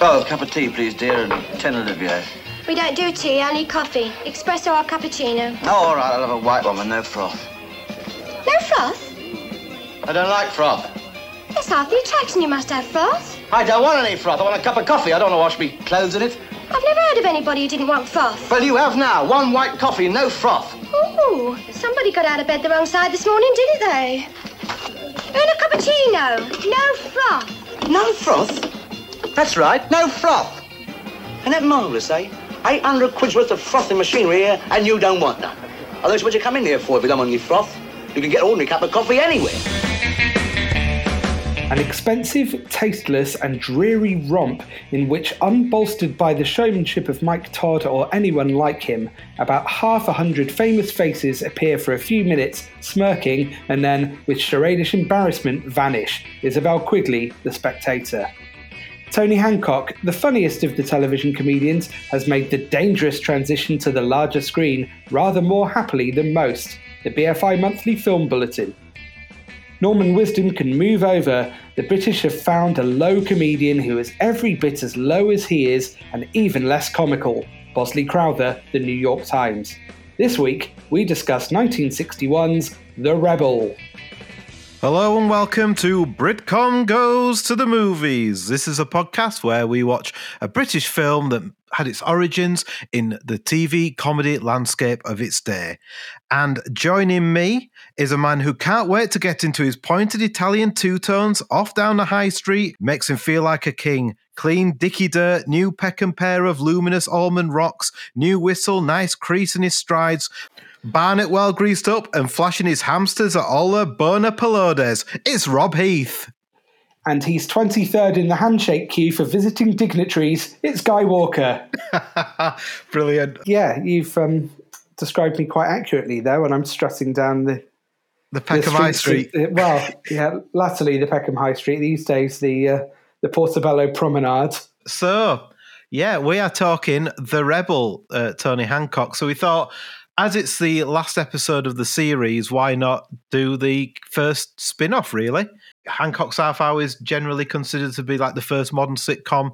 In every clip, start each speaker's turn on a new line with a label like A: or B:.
A: Oh, a cup of tea, please, dear, and ten Olivier.
B: We don't do tea, only coffee. Espresso or cappuccino.
A: Oh, all right, I'll have a white one with no froth.
B: No froth?
A: I don't like froth.
B: That's half the attraction. You must have froth.
A: I don't want any froth. I want a cup of coffee. I don't want to wash me clothes in it.
B: I've never heard of anybody who didn't want froth.
A: Well, you have now. One white coffee, no froth.
B: Ooh, somebody got out of bed the wrong side this morning, didn't they? And a cappuccino. No froth.
A: No froth? That's right, no froth. Isn't that marvellous, eh? 800 quid's worth of frothing machinery here, and you don't want none. Otherwise, what you come in here for if you don't want any froth? You can get an ordinary cup of coffee anywhere.
C: An expensive, tasteless, and dreary romp in which, unbolstered by the showmanship of Mike Todd or anyone like him, about half a hundred famous faces appear for a few minutes, smirking, and then, with charadish embarrassment, vanish. Isabel Quigley, The Spectator. Tony Hancock, the funniest of the television comedians, has made the dangerous transition to the larger screen rather more happily than most. The BFI Monthly Film Bulletin. Norman Wisdom can move over. The British have found a low comedian who is every bit as low as he is and even less comical. Bosley Crowther, The New York Times. This week, we discuss 1961's The Rebel.
D: Hello and welcome to Britcom Goes to the Movies. This is a podcast where we watch a British film that had its origins in the TV comedy landscape of its day. And joining me is a man who can't wait to get into his pointed Italian two tones off down the high street, makes him feel like a king. Clean dicky dirt, new Peckham pair of luminous almond rocks, new whistle, nice crease in his strides. Barnet well greased up and flashing his hamsters at all the bona pelodes. It's Rob Heath.
C: And he's 23rd in the handshake queue for visiting dignitaries. It's Guy Walker.
D: Brilliant.
C: Yeah, you've um, described me quite accurately there when I'm strutting down the
D: The Peckham High Street.
C: of- well, yeah, latterly the Peckham High Street. These days, the uh, the Portobello Promenade.
D: So, yeah, we are talking The Rebel, uh, Tony Hancock. So we thought, as it's the last episode of the series, why not do the first spin off, really? Hancock's Half Hour is generally considered to be like the first modern sitcom,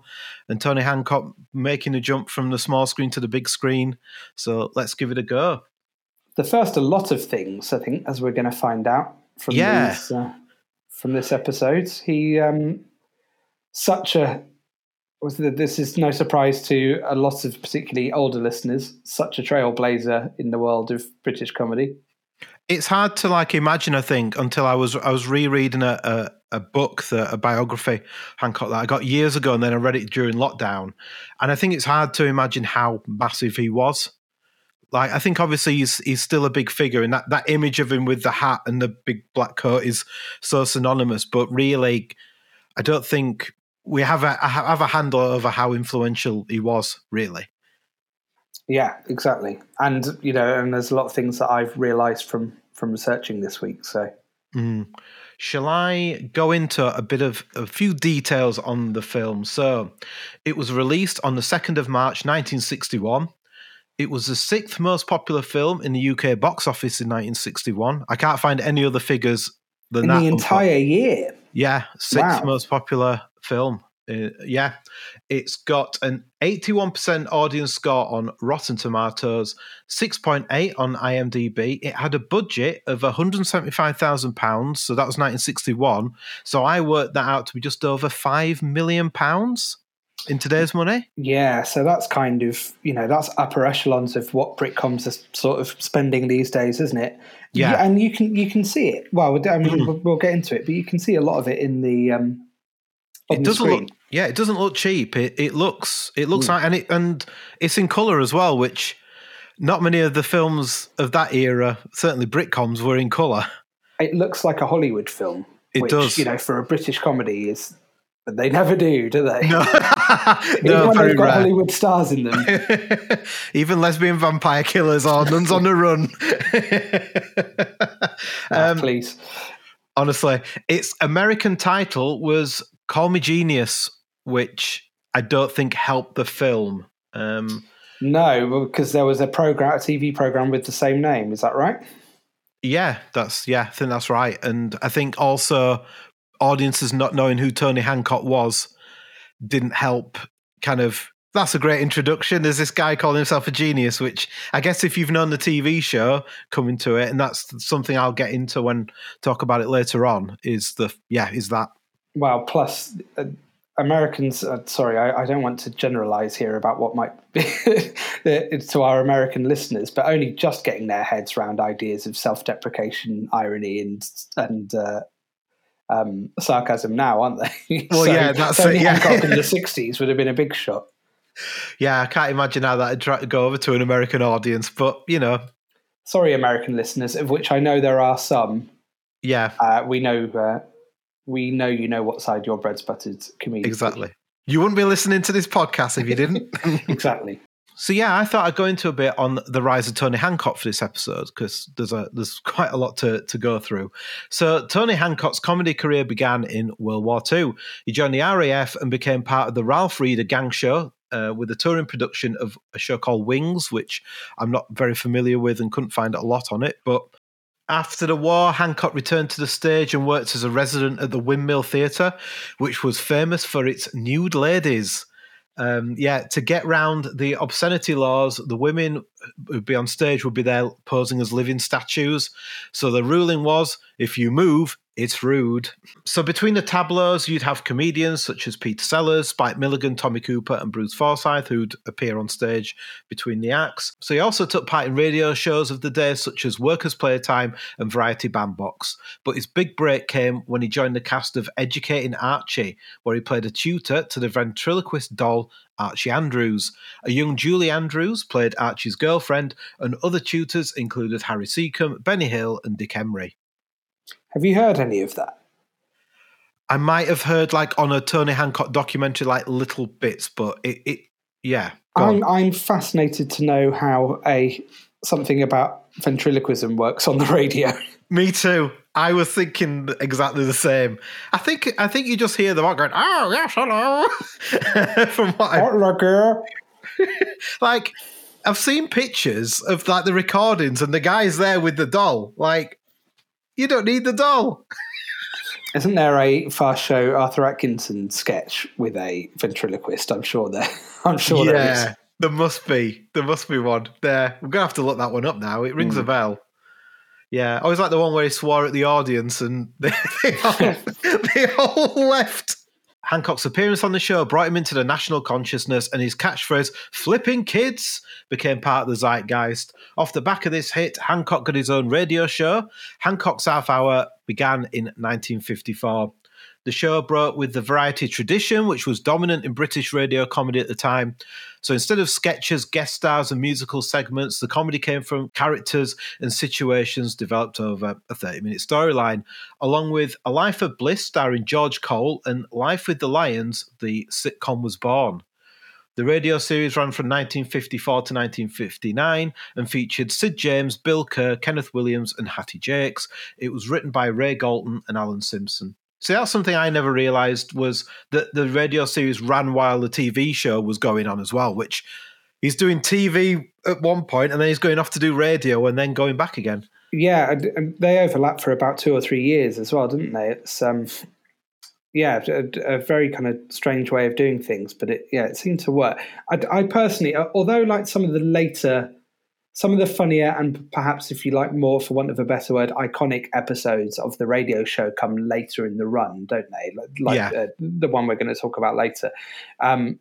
D: and Tony Hancock making a jump from the small screen to the big screen. So let's give it a go.
C: The first, a lot of things, I think, as we're going to find out from
D: Yeah.
C: these uh, from this episode. He um, such a this is no surprise to a lot of particularly older listeners. Such a trailblazer in the world of British comedy.
D: it's hard to like imagine. I think until I was I was rereading a a, a book that a biography Hancock that I got years ago, and then I read it during lockdown, and I think it's hard to imagine how massive he was. Like I think obviously he's he's still a big figure, and that that image of him with the hat and the big black coat is so synonymous. But really, I don't think we have a have a handle over how influential he was. Really.
C: Yeah, exactly. And you know, and there's a lot of things that I've realised from from researching this week. So
D: Mm. Shall I go into a bit of a few details on the film? So, it was released on the 2nd of March 1961. It was the sixth most popular film in the UK box office in 1961. I can't find any other figures than
C: in
D: that.
C: the entire year,
D: Yeah, sixth
C: Wow.
D: most popular film. Uh, yeah, it's got an 81% audience score on Rotten Tomatoes, 6.8 on IMDb. It had a budget of 175,000 pounds, so that was 1961. So I worked that out to be just over 5 million pounds in today's money.
C: yeah. So that's kind of you know that's upper echelons of what Britcoms are sort of spending these days, isn't it?
D: Yeah.
C: and you can you can see it. Well, I mean, we'll, we'll get into it, but you can see a lot of it in the um,
D: it doesn't
C: screen.
D: look yeah, it doesn't look cheap. It it looks it looks
C: Mm.
D: like and it and it's in colour as well, which not many of the films of that era, certainly Britcoms, were in colour.
C: It looks like a Hollywood film.
D: It
C: which,
D: does.
C: You know, for a British comedy, is they never do, do they?
D: No, no,
C: when they've got
D: rare.
C: Hollywood stars in them.
D: Even lesbian vampire killers or nuns on the run. Um,
C: please.
D: honestly, its American title was "Call Me Genius," which I don't think helped the film. Um,
C: No, because there was a program, a TV program with the same name. Is that right?
D: Yeah, that's yeah, I think that's right. And I think also audiences not knowing who Tony Hancock was didn't help kind of that's a great introduction. There's this guy calling himself a genius, which I guess if you've known the TV show coming to it, and that's something I'll get into when talk about it later on. Is the yeah is that
C: well plus uh, Americans. Uh, sorry, I, I, don't want to generalize here about what might be to our American listeners, but only just getting their heads around ideas of self-deprecation, irony, and and uh, um, sarcasm now, aren't they?
D: Well, so, yeah, that's
C: Tony
D: it. Yeah.
C: Hancock in the '60s would have been a big shot.
D: Yeah, I can't imagine how that'd go over to an American audience, but you know.
C: Sorry, American listeners, of which I know there are some.
D: Yeah,
C: uh, we know. We know you know what side your bread's buttered. Comedian.
D: Exactly. You wouldn't be listening to this podcast if you didn't.
C: exactly.
D: So yeah, I thought I'd go into a bit on the rise of Tony Hancock for this episode because there's a there's quite a lot to, to go through. So Tony Hancock's comedy career began in World War II. He joined the RAF and became part of the Ralph Reader Gang Show uh, with a touring production of a show called Wings, which I'm not very familiar with and couldn't find a lot on it. But after the war, Hancock returned to the stage and worked as a resident at the Windmill Theatre, which was famous for its nude ladies. Um, yeah, to get round the obscenity laws, the women who'd be on stage would be there posing as living statues. So the ruling was if you move, it's rude. So between the tableaus, you'd have comedians such as Peter Sellers, Spike Milligan, Tommy Cooper, and Bruce Forsyth who'd appear on stage between the acts. So he also took part in radio shows of the day such as Workers' Playtime and Variety Bandbox. But his big break came when he joined the cast of Educating Archie, where he played a tutor to the ventriloquist doll Archie Andrews. A young Julie Andrews played Archie's girlfriend, and other tutors included Harry Secombe, Benny Hill, and Dick Emery.
C: Have you heard any of that?
D: I might have heard like on a Tony Hancock documentary, like little bits, but it, it yeah.
C: I'm I'm fascinated to know how a something about ventriloquism works on the radio.
D: Me too. I was thinking exactly the same. I think I think you just hear the voice going, "Oh yes, hello." From what
C: I,
D: like, I've seen pictures of like the recordings, and the guy's there with the doll. Like, you don't need the doll.
C: Isn't there a fast show Arthur Atkinson sketch with a ventriloquist? I'm sure there. I'm sure
D: yeah,
C: there is.
D: There must be. There must be one. There. We're gonna have to look that one up now. It rings mm. a bell. Yeah, I was like the one where he swore at the audience and they, they, all, they all left. Hancock's appearance on the show brought him into the national consciousness, and his catchphrase, flipping kids, became part of the zeitgeist. Off the back of this hit, Hancock got his own radio show. Hancock's Half Hour began in 1954. The show broke with the variety tradition, which was dominant in British radio comedy at the time. So instead of sketches, guest stars, and musical segments, the comedy came from characters and situations developed over a 30 minute storyline, along with A Life of Bliss starring George Cole and Life with the Lions, the sitcom was born. The radio series ran from 1954 to 1959 and featured Sid James, Bill Kerr, Kenneth Williams, and Hattie Jacques. It was written by Ray Galton and Alan Simpson. See, that's something I never realized was that the radio series ran while the TV show was going on as well, which he's doing TV at one point and then he's going off to do radio and then going back again.
C: Yeah, and they overlapped for about two or three years as well, didn't they? It's um, yeah, a, a, very kind of strange way of doing things, but it yeah, it seemed to work. I, I personally, although like some of the later some of the funnier and perhaps, if you like, more, for want of a better word, iconic episodes of the radio show come later in the run, don't they? Like
D: yeah.
C: uh, the one we're going to talk about later. Um,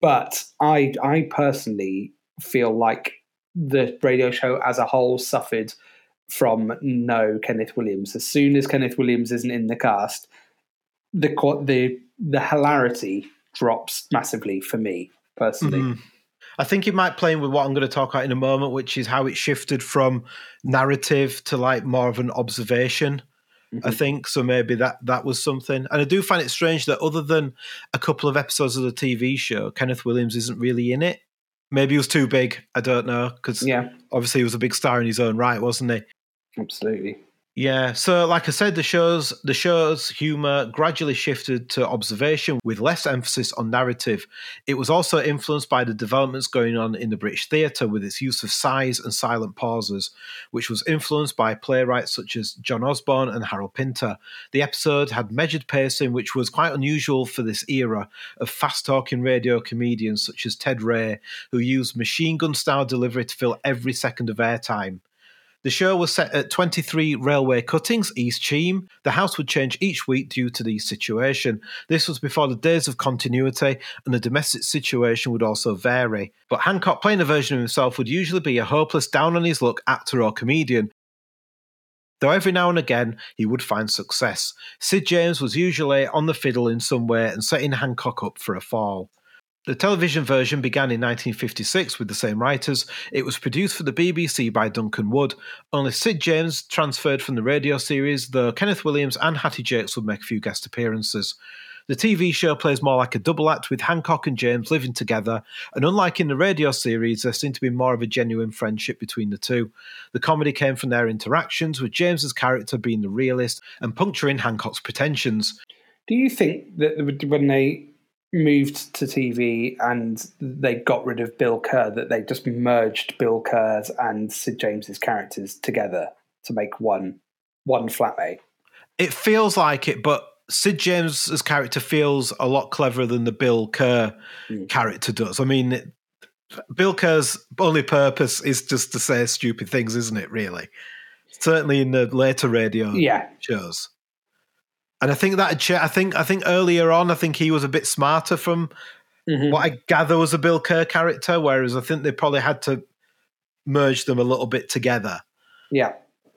C: but I, I personally feel like the radio show as a whole suffered from no Kenneth Williams. As soon as Kenneth Williams isn't in the cast, the the the hilarity drops massively for me personally. Mm-hmm.
D: I think it might play in with what I'm going to talk about in a moment, which is how it shifted from narrative to like more of an observation. Mm-hmm. I think so. Maybe that that was something, and I do find it strange that other than a couple of episodes of the TV show, Kenneth Williams isn't really in it. Maybe he was too big. I don't know because
C: yeah,
D: obviously he was a big star in his own right, wasn't he?
C: Absolutely.
D: Yeah, so like I said, the show's the show's humor gradually shifted to observation with less emphasis on narrative. It was also influenced by the developments going on in the British theatre with its use of sighs and silent pauses, which was influenced by playwrights such as John Osborne and Harold Pinter. The episode had measured pacing, which was quite unusual for this era of fast-talking radio comedians such as Ted Ray, who used machine gun style delivery to fill every second of airtime. The show was set at 23 railway cuttings, East Cheam. The house would change each week due to the situation. This was before the days of continuity, and the domestic situation would also vary. But Hancock, playing a version of himself, would usually be a hopeless, down on his luck actor or comedian. Though every now and again he would find success. Sid James was usually on the fiddle in some way and setting Hancock up for a fall. The television version began in 1956 with the same writers. It was produced for the BBC by Duncan Wood. Only Sid James transferred from the radio series, though Kenneth Williams and Hattie Jacques would make a few guest appearances. The TV show plays more like a double act with Hancock and James living together, and unlike in the radio series, there seemed to be more of a genuine friendship between the two. The comedy came from their interactions, with James's character being the realist and puncturing Hancock's pretensions.
C: Do you think that when they moved to TV and they got rid of Bill Kerr, that they just merged Bill Kerr's and Sid James's characters together to make one one flatmate.
D: It feels like it, but Sid James's character feels a lot cleverer than the Bill Kerr mm. character does. I mean, Bill Kerr's only purpose is just to say stupid things, isn't it? Really, certainly in the later radio
C: yeah.
D: shows. And I think that I think I think earlier on, I think he was a bit smarter from mm-hmm. what I gather was a Bill Kerr character, whereas I think they probably had to merge them a little bit together.
C: Yeah,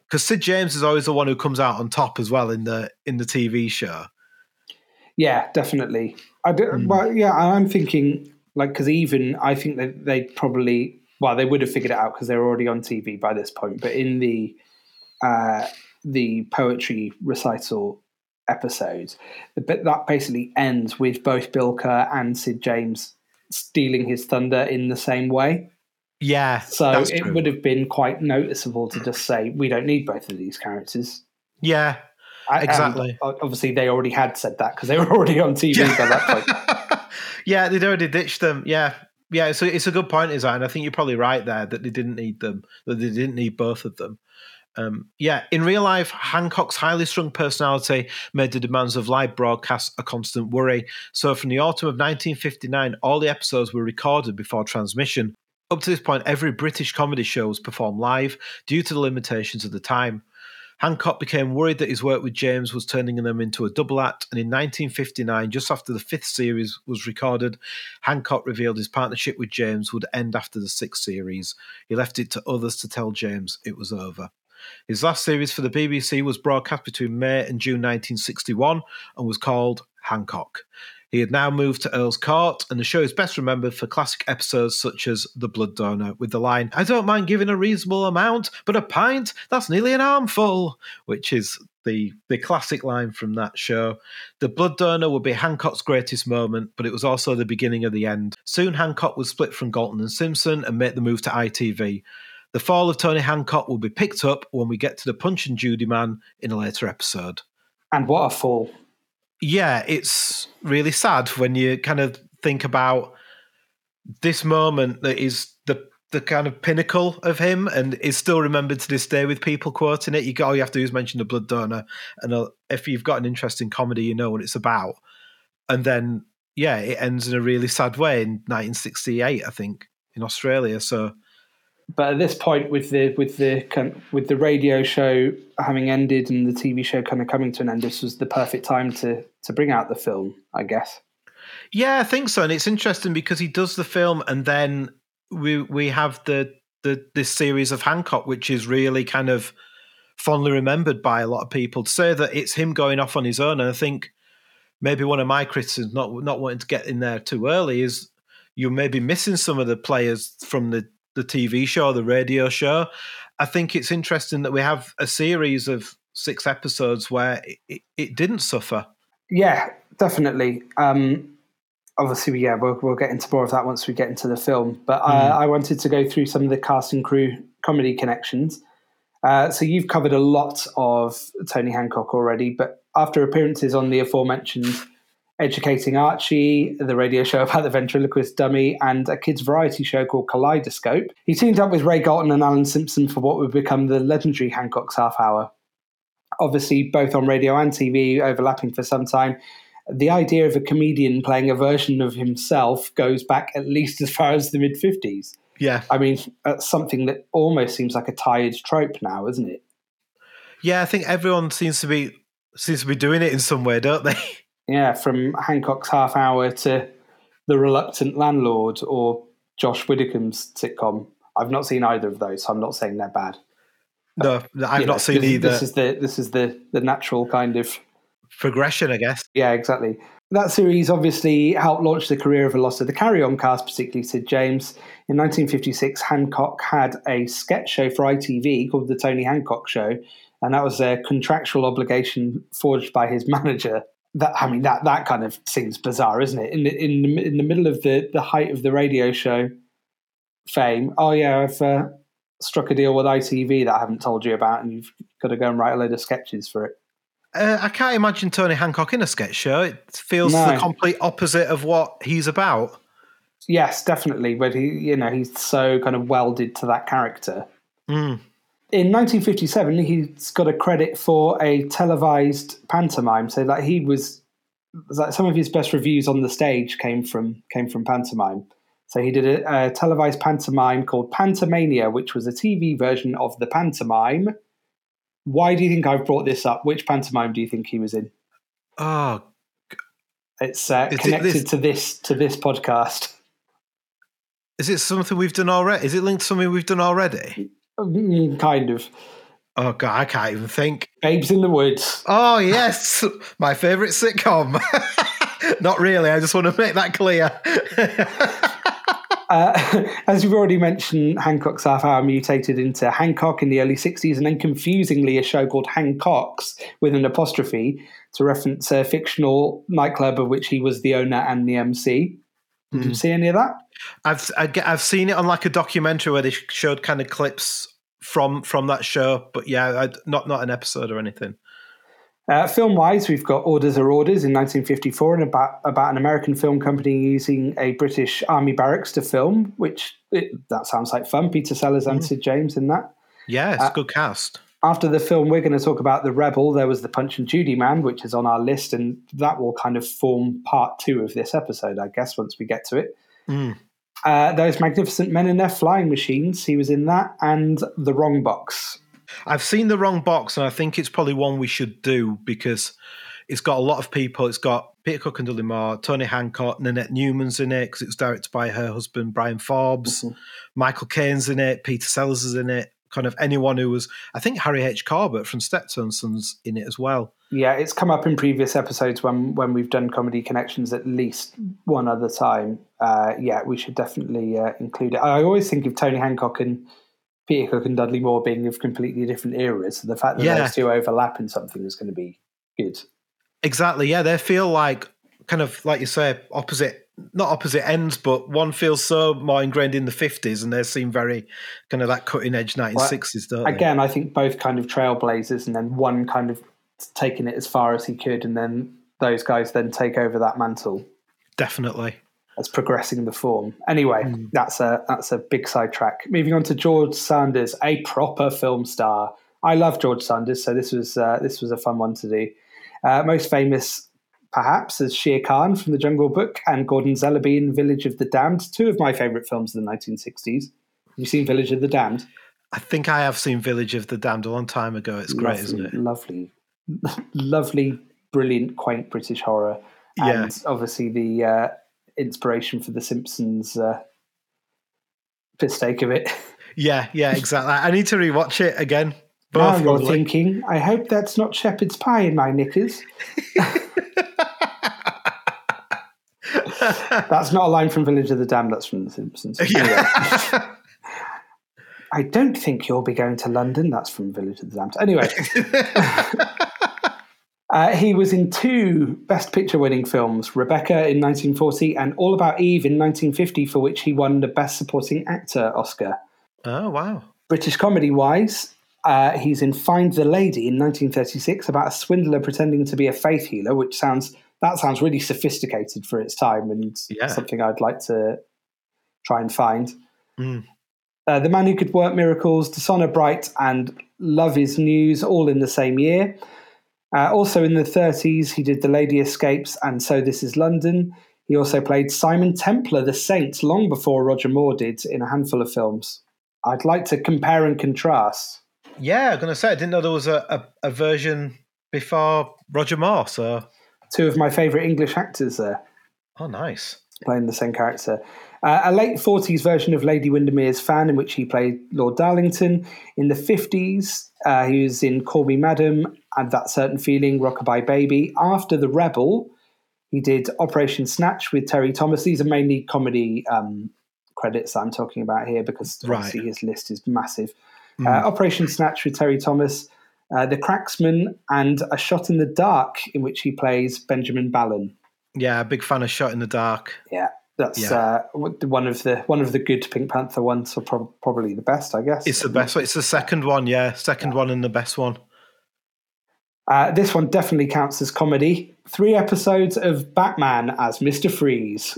D: because Sid James is always the one who comes out on top as well in the in the TV show.
C: Yeah, definitely. I do, mm. Well, yeah, I'm thinking like because even I think that they probably well they would have figured it out because they're already on TV by this point. But in the uh, the poetry recital episodes. But that basically ends with both Bill Kerr and Sid James stealing his thunder in the same way.
D: Yeah.
C: So it true. would have been quite noticeable to just say, we don't need both of these characters.
D: Yeah. Um, exactly.
C: And obviously, they already had said that because they were already on TV yeah. by that point.
D: yeah, they'd already ditched them. Yeah. Yeah, so it's a good point, is and I think you're probably right there that they didn't need them, that they didn't need both of them. Um, yeah, in real life, Hancock's highly strung personality made the demands of live broadcasts a constant worry. So, from the autumn of 1959, all the episodes were recorded before transmission. Up to this point, every British comedy show was performed live due to the limitations of the time. Hancock became worried that his work with James was turning them into a double act, and in 1959, just after the fifth series was recorded, Hancock revealed his partnership with James would end after the sixth series. He left it to others to tell James it was over. His last series for the BBC was broadcast between May and June 1961 and was called Hancock. He had now moved to Earl's Court, and the show is best remembered for classic episodes such as The Blood Donor, with the line, I don't mind giving a reasonable amount, but a pint, that's nearly an armful, which is the, the classic line from that show. The Blood Donor would be Hancock's greatest moment, but it was also the beginning of the end. Soon Hancock would split from Galton and Simpson and make the move to ITV. The fall of Tony Hancock will be picked up when we get to the Punch and Judy man in a later episode.
C: And what a fall.
D: Yeah, it's really sad when you kind of think about this moment that is the the kind of pinnacle of him and is still remembered to this day with people quoting it. You all you have to do is mention the blood donor, and uh, if you've got an interest in comedy, you know what it's about. And then, yeah, it ends in a really sad way in 1968, I think, in Australia. So
C: but at this point, with the with the with the radio show having ended and the TV show kind of coming to an end, this was the perfect time to to bring out the film, I guess.
D: Yeah, I think so, and it's interesting because he does the film, and then we we have the the this series of Hancock, which is really kind of fondly remembered by a lot of people. To say that it's him going off on his own, and I think maybe one of my criticisms, not not wanting to get in there too early, is you're maybe missing some of the players from the the TV show, the radio show. I think it's interesting that we have a series of six episodes where it, it didn't suffer.
C: Yeah, definitely. Um, obviously, yeah, we'll, we'll get into more of that once we get into the film. But uh, mm. I wanted to go through some of the cast and crew comedy connections. Uh, so you've covered a lot of Tony Hancock already, but after appearances on the aforementioned Educating Archie, the radio show about the ventriloquist dummy, and a kids' variety show called Kaleidoscope, he teamed up with Ray Galton and Alan Simpson for what would become the legendary Hancock's Half Hour. Obviously, both on radio and TV, overlapping for some time. The idea of a comedian playing a version of himself goes back at least as far as the mid 50s.
D: Yeah.
C: I mean, that's something that almost seems like a tired trope now, isn't it?
D: Yeah, I think everyone seems to be seems to be doing it in some way, don't they?
C: Yeah, from Hancock's Half Hour to The Reluctant Landlord or Josh Widdicombe's sitcom. I've not seen either of those, so I'm not saying they're bad.
D: No, I've
C: You
D: not
C: know,
D: seen
C: this,
D: either.
C: This is the this is the the natural kind of
D: Progression, I guess.
C: yeah, exactly. That series obviously helped launch the career of a lot of the Carry On cast, particularly Sid James. In 1956, Hancock had a sketch show for ITV called The Tony Hancock Show, and that was a contractual obligation forged by his manager. That I mean, that that kind of seems bizarre, isn't it? In the, in the, in the middle of the the height of the radio show fame, oh yeah, I've uh, struck a deal with ITV that I haven't told you about, and you've got to go and write a load of sketches for it.
D: Uh, I can't imagine Tony Hancock in a sketch show. It feels
C: No.
D: the complete opposite of what he's about.
C: Yes, definitely. But he, you know, he's so kind of welded to that character.
D: Mm.
C: In 1957, he's got a credit for a televised pantomime. So, like, he was like some of his best reviews on the stage came from came from pantomime. So he did a, a televised pantomime called Pantomania, which was a TV version of the pantomime. Why do you think I've brought this up? Which pantomime do you think he was in?
D: Oh,
C: It's uh,
D: Is it
C: connected
D: this-
C: to this to this podcast.
D: is it something we've done already? Is it linked to something we've done already?
C: Mm, Kind of.
D: Oh god, I can't even think.
C: Babes in the Woods.
D: Oh yes, my favourite sitcom. Not really. I just want to make that clear.
C: Uh, as you've already mentioned, Hancock's Half Hour mutated into Hancock in the early 60s and then confusingly a show called Hancock's with an apostrophe to reference a fictional nightclub of which he was the owner and the MC. Did you see any of that?
D: I've I've seen it on like a documentary where they showed kind of clips from from that show, but yeah, I, not not an episode or anything.
C: Uh, film wise, we've got Orders Are Orders in 1954 and about, about an American film company using a British army barracks to film, which it, that sounds like fun. Peter Sellers and Sid James in that.
D: Yeah, it's a good cast.
C: after the film, we're going to talk about The Rebel. There was The Punch and Judy Man, which is on our list, and that will kind of form part two of this episode, I guess, once we get to it.
D: Mm.
C: Uh, those magnificent men in their flying machines, he was in that, and The Wrong Box.
D: I've seen the wrong box, and I think it's probably one we should do because it's got a lot of people. It's got Peter Cook and Dudley Moore, Tony Hancock, Nanette Newman's in it because it's directed by her husband Bryan Forbes. Michael Caine's in it, Peter Sellers is in it. Kind of anyone who was, I think Harry H. Corbett from Steptoe and Son's in it as well.
C: Yeah, it's come up in previous episodes when when we've done comedy connections at least one other time. Uh, yeah, we should definitely uh, include it. I always think of Tony Hancock and Peter Cook and Dudley Moore being of completely different eras. So the fact that
D: Yeah.
C: those two overlap in something is going to be good.
D: Exactly. Yeah, they feel like kind of like you say, opposite. Not opposite ends, but one feels so more ingrained in the fifties, and they seem very kind of that cutting edge nineteen sixties, don't they?
C: Again, I think both kind of trailblazers, and then one kind of taking it as far as he could, and then those guys then take over that mantle
D: Definitely.
C: as progressing the form. Anyway,
D: Hmm.
C: that's a that's a big sidetrack. Moving on to George Sanders, a proper film star. I love George Sanders, so this was uh, this was a fun one to do. Uh, most famous, perhaps, as Shere Khan from The Jungle Book and Gordon Zellaby in Village of the Damned, two of my favourite films of the 1960s. Have you seen Village of the Damned?
D: I think I have seen Village of the Damned a long time ago. It's great,
C: lovely,
D: isn't it?
C: Lovely, lovely, brilliant, quaint British horror,
D: Yeah.
C: and obviously the uh, inspiration for The Simpsons. Uh, sake of it.
D: Yeah, yeah, exactly. I need to rewatch it again.
C: now you're
D: probably.
C: thinking, I hope that's not shepherd's pie in my knickers. that's not a line from Village of the Damned. That's from The Simpsons.
D: Yeah.
C: I don't think you'll be going to London. That's from Village of the Damned. Anyway. Uh, he was in two Best Picture winning films, Rebecca in 1940 and All About Eve in 1950, for which he won the Best Supporting Actor Oscar.
D: oh wow.
C: British comedy wise, Uh, he's in Find the Lady in 1936 about a swindler pretending to be a faith healer, which sounds that sounds really sophisticated for its time and
D: Yeah.
C: something I'd like to try and find.
D: Mm.
C: Uh, the Man Who Could Work Miracles, Dishonor Bright, and Love Is News, all in the same year. Uh, also in the 30s, he did The Lady Escapes and So This Is London. He also played Simon Templar, the Saint, long before Roger Moore did in a handful of films. I'd like to compare and contrast.
D: Yeah, I'm gonna say I didn't know there was a, a, a version before Roger Moore. So,
C: Two of my favourite English actors there
D: oh, nice.
C: playing the same character. Uh, a late 40s version of Lady Windermere's Fan, in which he played Lord Darlington. In the 50s, uh, he was in Call Me Madam and That Certain Feeling, Rockabye Baby. After The Rebel, he did Operation Snatch with Terry Thomas. These are mainly comedy um, credits that I'm talking about here because
D: Right.
C: obviously his list is massive. Uh, Operation Snatch with Terry Thomas, uh, The Cracksman, and A Shot in the Dark, in which he plays Benjamin Ballon.
D: Yeah, big fan of Shot in the Dark.
C: Yeah, that's
D: Yeah.
C: Uh, one of the one of the good Pink Panther ones, or prob- probably the best, I guess.
D: It's the best one. It's the second one, yeah. Second one and the best one.
C: Uh, this one definitely counts as comedy. Three episodes of Batman as Mister Freeze,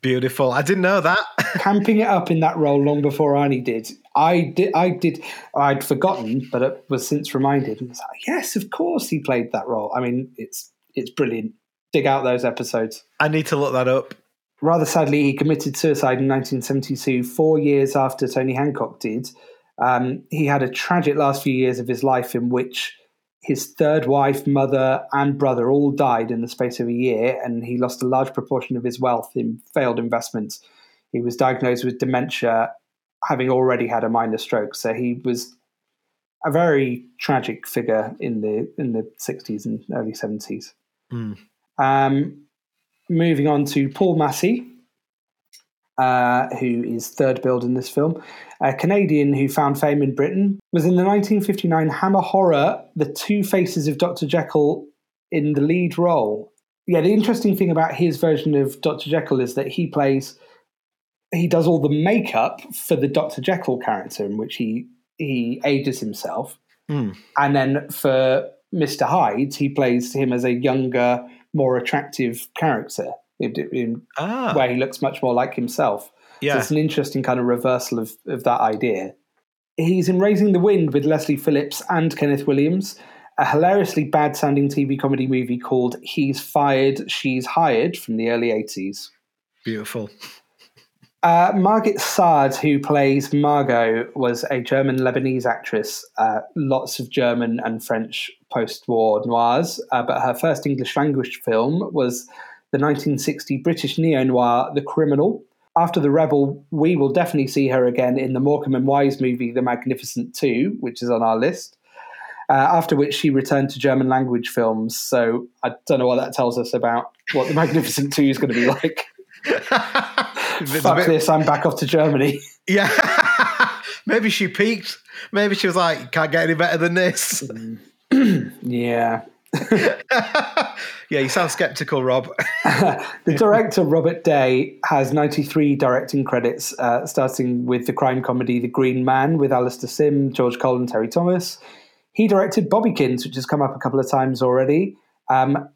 D: Beautiful. I didn't know that.
C: camping it up in that role long before Arnie did. I did. I did. I'd forgotten, but it was since reminded. And was like, yes, of course he played that role. I mean, it's it's brilliant. Dig out those episodes.
D: I need to look that up.
C: Rather sadly, he committed suicide in 1972, four years after Tony Hancock did. Um, he had a tragic last few years of his life in which his third wife, mother, and brother all died in the space of a year, and he lost a large proportion of his wealth in failed investments. He was diagnosed with dementia, having already had a minor stroke. So he was a very tragic figure in the in the 60s and early 70s.
D: Hmm.
C: Um, moving on to Paul Massie, uh, who is third billed in this film, a Canadian who found fame in Britain, was in the 1959 Hammer horror The Two Faces of Dr. Jekyll in the lead role. Yeah, the interesting thing about his version of Dr. Jekyll is that he plays, he does all the makeup for the Dr. Jekyll character, in which he he ages himself,
D: Hmm.
C: and then for Mr. Hyde, he plays him as a younger, more attractive character. In, in
D: Ah,
C: where he looks much more like himself. So
D: yeah.
C: it's an interesting kind of reversal of, of that idea. He's in Raising the Wind with Leslie Phillips and Kenneth Williams, a hilariously bad sounding TV comedy movie called He's Fired, She's Hired from the early 80s.
D: Beautiful.
C: Uh, Margit Saad, who plays Margot, was a German Lebanese actress. Uh, lots of German and French post war noirs, uh, but her first English language film was the 1960 British neo noir The Criminal. After The Rebel, we will definitely see her again in the Morecambe and Wise movie The Magnificent Two, which is on our list. Uh, after which she returned to German language films. So I don't know what that tells us about what The Magnificent Two is going to be like. Fuck
D: bit-
C: this, I'm back off to Germany.
D: Yeah. Maybe she peaked. Maybe she was like, can't get any better than this.
C: Yeah.
D: yeah, you sound skeptical, Rob.
C: The director, Robert Day, has 93 directing credits, uh, starting with the crime comedy The Green Man with Alastair Sim, George Cole, and Terry Thomas. He directed Bobbykins, which has come up a couple of times already, um,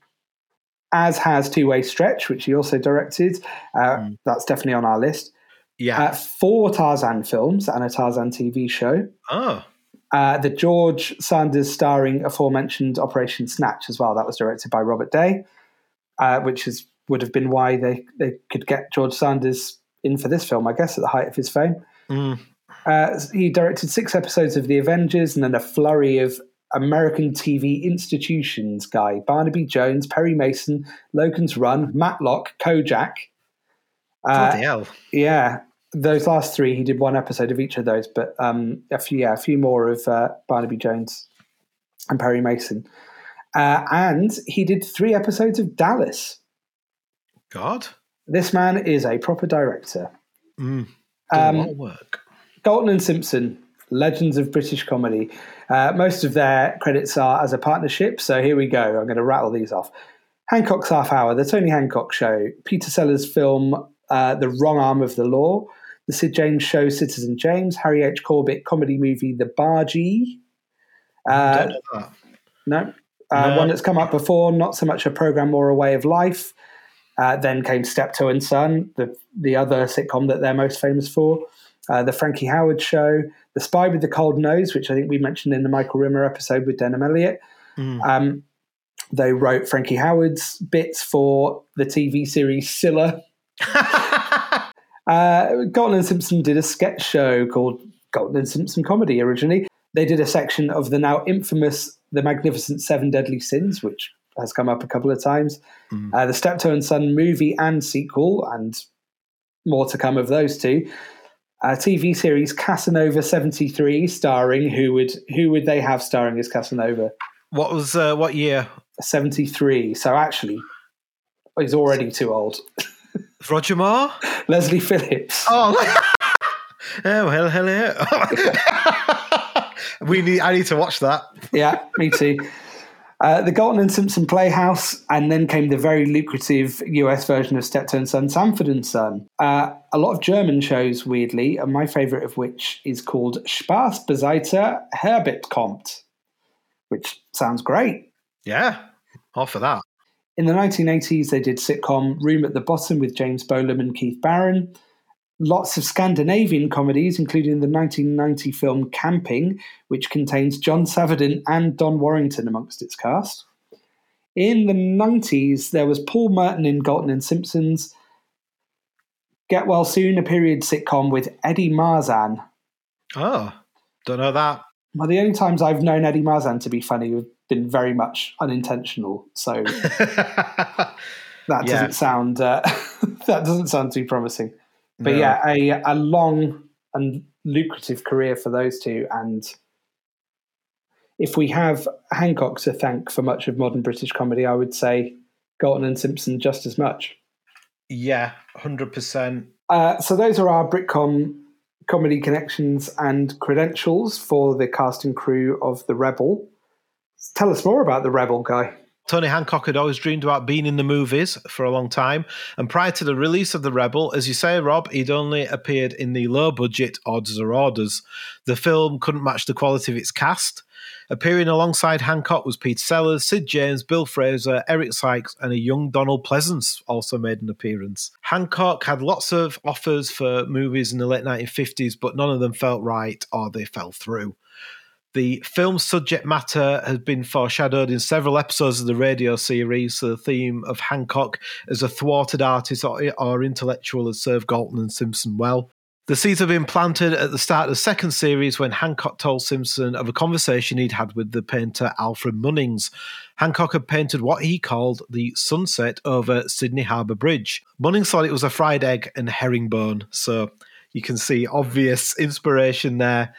C: as has Two Way Stretch, which he also directed. Uh, That's definitely on our list.
D: Yeah.
C: Uh, four Tarzan films and a Tarzan TV show.
D: oh,
C: Uh, the George Sanders starring aforementioned Operation Snatch as well. That was directed by Robert Day, uh, which is would have been why they, they could get George Sanders in for this film, I guess, at the height of his fame.
D: Mm.
C: Uh, he directed six episodes of The Avengers and then a flurry of American TV institutions guy Barnaby Jones, Perry Mason, Logan's Run, Matlock, Kojak. Uh, yeah, those last three, he did one episode of each of those, but um, a few, yeah, a few more of uh, Barnaby Jones and Perry Mason, uh, and he did three episodes of Dallas.
D: God.
C: This man is a proper director.
D: Mm. Done a
C: Um,
D: lot of work.
C: Galton and Simpson, legends of British comedy. Uh, most of their credits are as a partnership, so here we go. I'm going to rattle these off. Hancock's Half Hour, The Tony Hancock Show, Peter Sellers' film uh, The Wrong Arm of the Law, The Sid James Show Citizen James, Harry H. Corbett comedy movie The Bargee, Uh,
D: Don't know that.
C: no. Uh,
D: No.
C: One that's come up before, not so much a program or a way of life. Uh, then came Steptoe and Son, the the other sitcom that they're most famous for. Uh, the Frankie Howerd Show, The Spy with the Cold Nose, which I think we mentioned in the Michael Rimmer episode with Denholm Elliott.
D: Mm.
C: Um, they wrote Frankie Howerd's bits for the TV series Scylla. Uh, Galton and Simpson did a sketch show called Galton and Simpson Comedy originally. They did a section of the now infamous The Magnificent Seven Deadly Sins, which has come up a couple of times.
D: Mm.
C: Uh, the Steptoe and Son movie and sequel, and more to come of those two. Uh, TV series Casanova 73, starring who would who would they have starring as Casanova?
D: what was uh, what year?
C: 73. So actually, he's already too old.
D: Roger Moore.
C: Leslie Phillips.
D: Oh, oh well, hello. we need. I need to watch that.
C: Yeah, me too. Uh, the Galton and Simpson Playhouse, and then came the very lucrative US version of Steptoe and Son, Sanford and Son. Uh, a lot of German shows, weirdly, and my favourite of which is called Spaß beiseite Herbert kommt, which sounds great.
D: Yeah, all for that.
C: In the 1980s, they did sitcom Room at the Bottom with James Bolam and Keith Barron. Lots of Scandinavian comedies, including the 1990 film Camping, which contains John Savardin and Don Warrington amongst its cast. In the 90s, there was Paul Merton in Galton and Simpsons. Get Well Soon, a period sitcom with Eddie Marsan.
D: Oh, don't know that.
C: Well, the only times I've known Eddie Marsan to be funny been very much unintentional. So that
D: Yeah.
C: doesn't sound uh, that doesn't sound too promising. But
D: No.
C: yeah, a a long and lucrative career for those two. And if we have Hancock to thank for much of modern British comedy, I would say Galton and Simpson just as much.
D: yeah, hundred percent.
C: Uh, so those are our Britcom comedy connections and credentials for the cast and crew of The Rebel. Tell us more about The Rebel, guy.
D: Tony Hancock had always dreamed about being in the movies for a long time, and prior to the release of The Rebel, as you say, Rob, he'd only appeared in the low budget Odds or Orders. The film couldn't match the quality of its cast. Appearing alongside Hancock was Pete Sellers, Sid James, Bill Fraser, Eric Sykes, and a young Donald Pleasence also made an appearance. Hancock had lots of offers for movies in the late 1950s, but none of them felt right or they fell through. The film's subject matter has been foreshadowed in several episodes of the radio series. So the theme of Hancock as a thwarted artist or, or intellectual has served Galton and Simpson well. The seeds have been planted at the start of the second series when Hancock told Simpson of a conversation he'd had with the painter Alfred Munnings. Hancock had painted what he called the sunset over Sydney Harbour Bridge. Munnings thought it was a fried egg and herringbone, so you can see obvious inspiration there.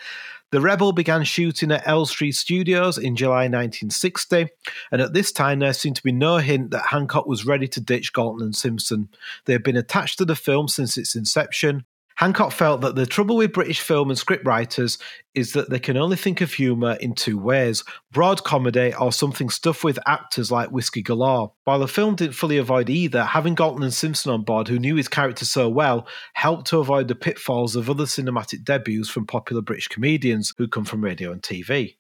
D: The Rebel began shooting at Elstree Studios in July 1960, and at this time there seemed to be no hint that Hancock was ready to ditch Galton and Simpson. They had been attached to the film since its inception. Hancock felt that the trouble with British film and scriptwriters is that they can only think of humour in two ways broad comedy or something stuffed with actors like Whisky Galore. While the film didn't fully avoid either, having Galton and Simpson on board, who knew his character so well, helped to avoid the pitfalls of other cinematic debuts from popular British comedians who come from radio and TV.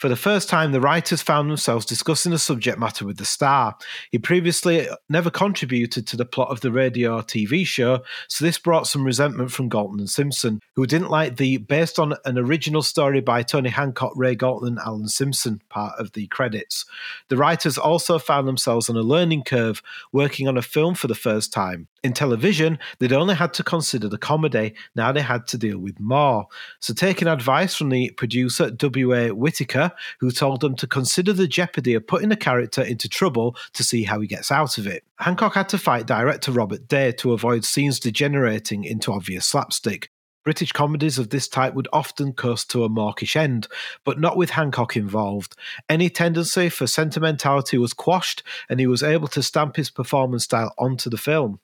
D: For the first time, the writers found themselves discussing the subject matter with the star. He previously never contributed to the plot of the radio TV show, so this brought some resentment from Galton and Simpson, who didn't like the based on an original story by Tony Hancock, Ray Galton, Alan Simpson part of the credits. The writers also found themselves on a learning curve, working on a film for the first time. In television, they'd only had to consider the comedy, now they had to deal with more. So, taking advice from the producer, W.A. Whitaker, who told them to consider the jeopardy of putting a character into trouble to see how he gets out of it. Hancock had to fight director Robert Day to avoid scenes degenerating into obvious slapstick. British comedies of this type would often coast to a mawkish end, but not with Hancock involved. Any tendency for sentimentality was quashed, and he was able to stamp his performance style onto the film.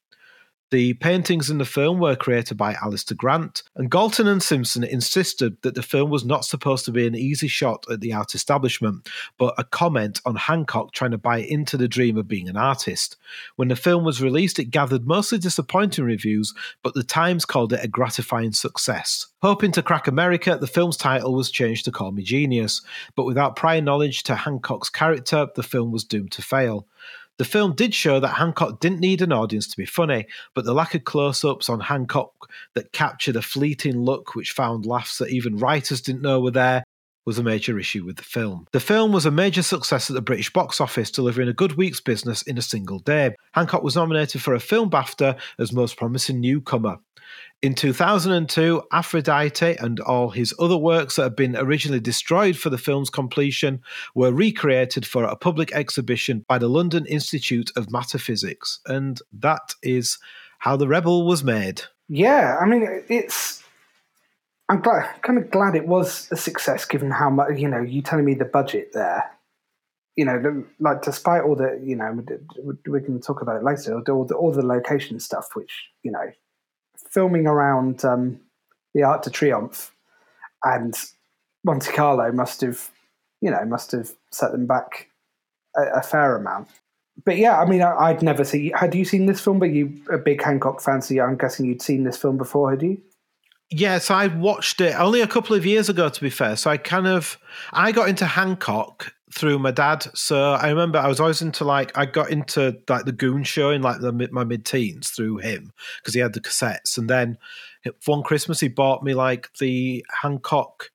D: The paintings in the film were created by Alistair Grant, and Galton and Simpson insisted that the film was not supposed to be an easy shot at the art establishment, but a comment on Hancock trying to buy into the dream of being an artist. When the film was released, it gathered mostly disappointing reviews, but the Times called it a gratifying success. Hoping to crack America, the film's title was changed to Call Me Genius, but without prior knowledge to Hancock's character, the film was doomed to fail. The film did show that Hancock didn't need an audience to be funny, but the lack of close ups on Hancock that captured a fleeting look which found laughs that even writers didn't know were there was a major issue with the film. The film was a major success at the British box office, delivering a good week's business in a single day. Hancock was nominated for a Film BAFTA as Most Promising Newcomer. In 2002, Aphrodite and all his other works that had been originally destroyed for the film's completion were recreated for a public exhibition by the London Institute of 'Pataphysics. And that is how The Rebel was made.
C: Yeah, I mean, it's. I'm glad, kind of glad it was a success, given how much you know. You telling me the budget there, you know, like despite all the you know, we can talk about it later. All the all the location stuff, which you know, filming around um, the Arc de Triomphe and Monte Carlo must have, you know, must have set them back a, a fair amount. But yeah, I mean, I, would never see. Had you seen this film? But you a big Hancock fan, so I'm guessing you'd seen this film before, had you?
D: Yes, I watched it only a couple of years ago. To be fair, so I kind of I got into Hancock through my dad. So I remember I was always into like I got into like the Goon Show in like the, my mid teens through him because he had the cassettes, and then one Christmas he bought me like the Hancock.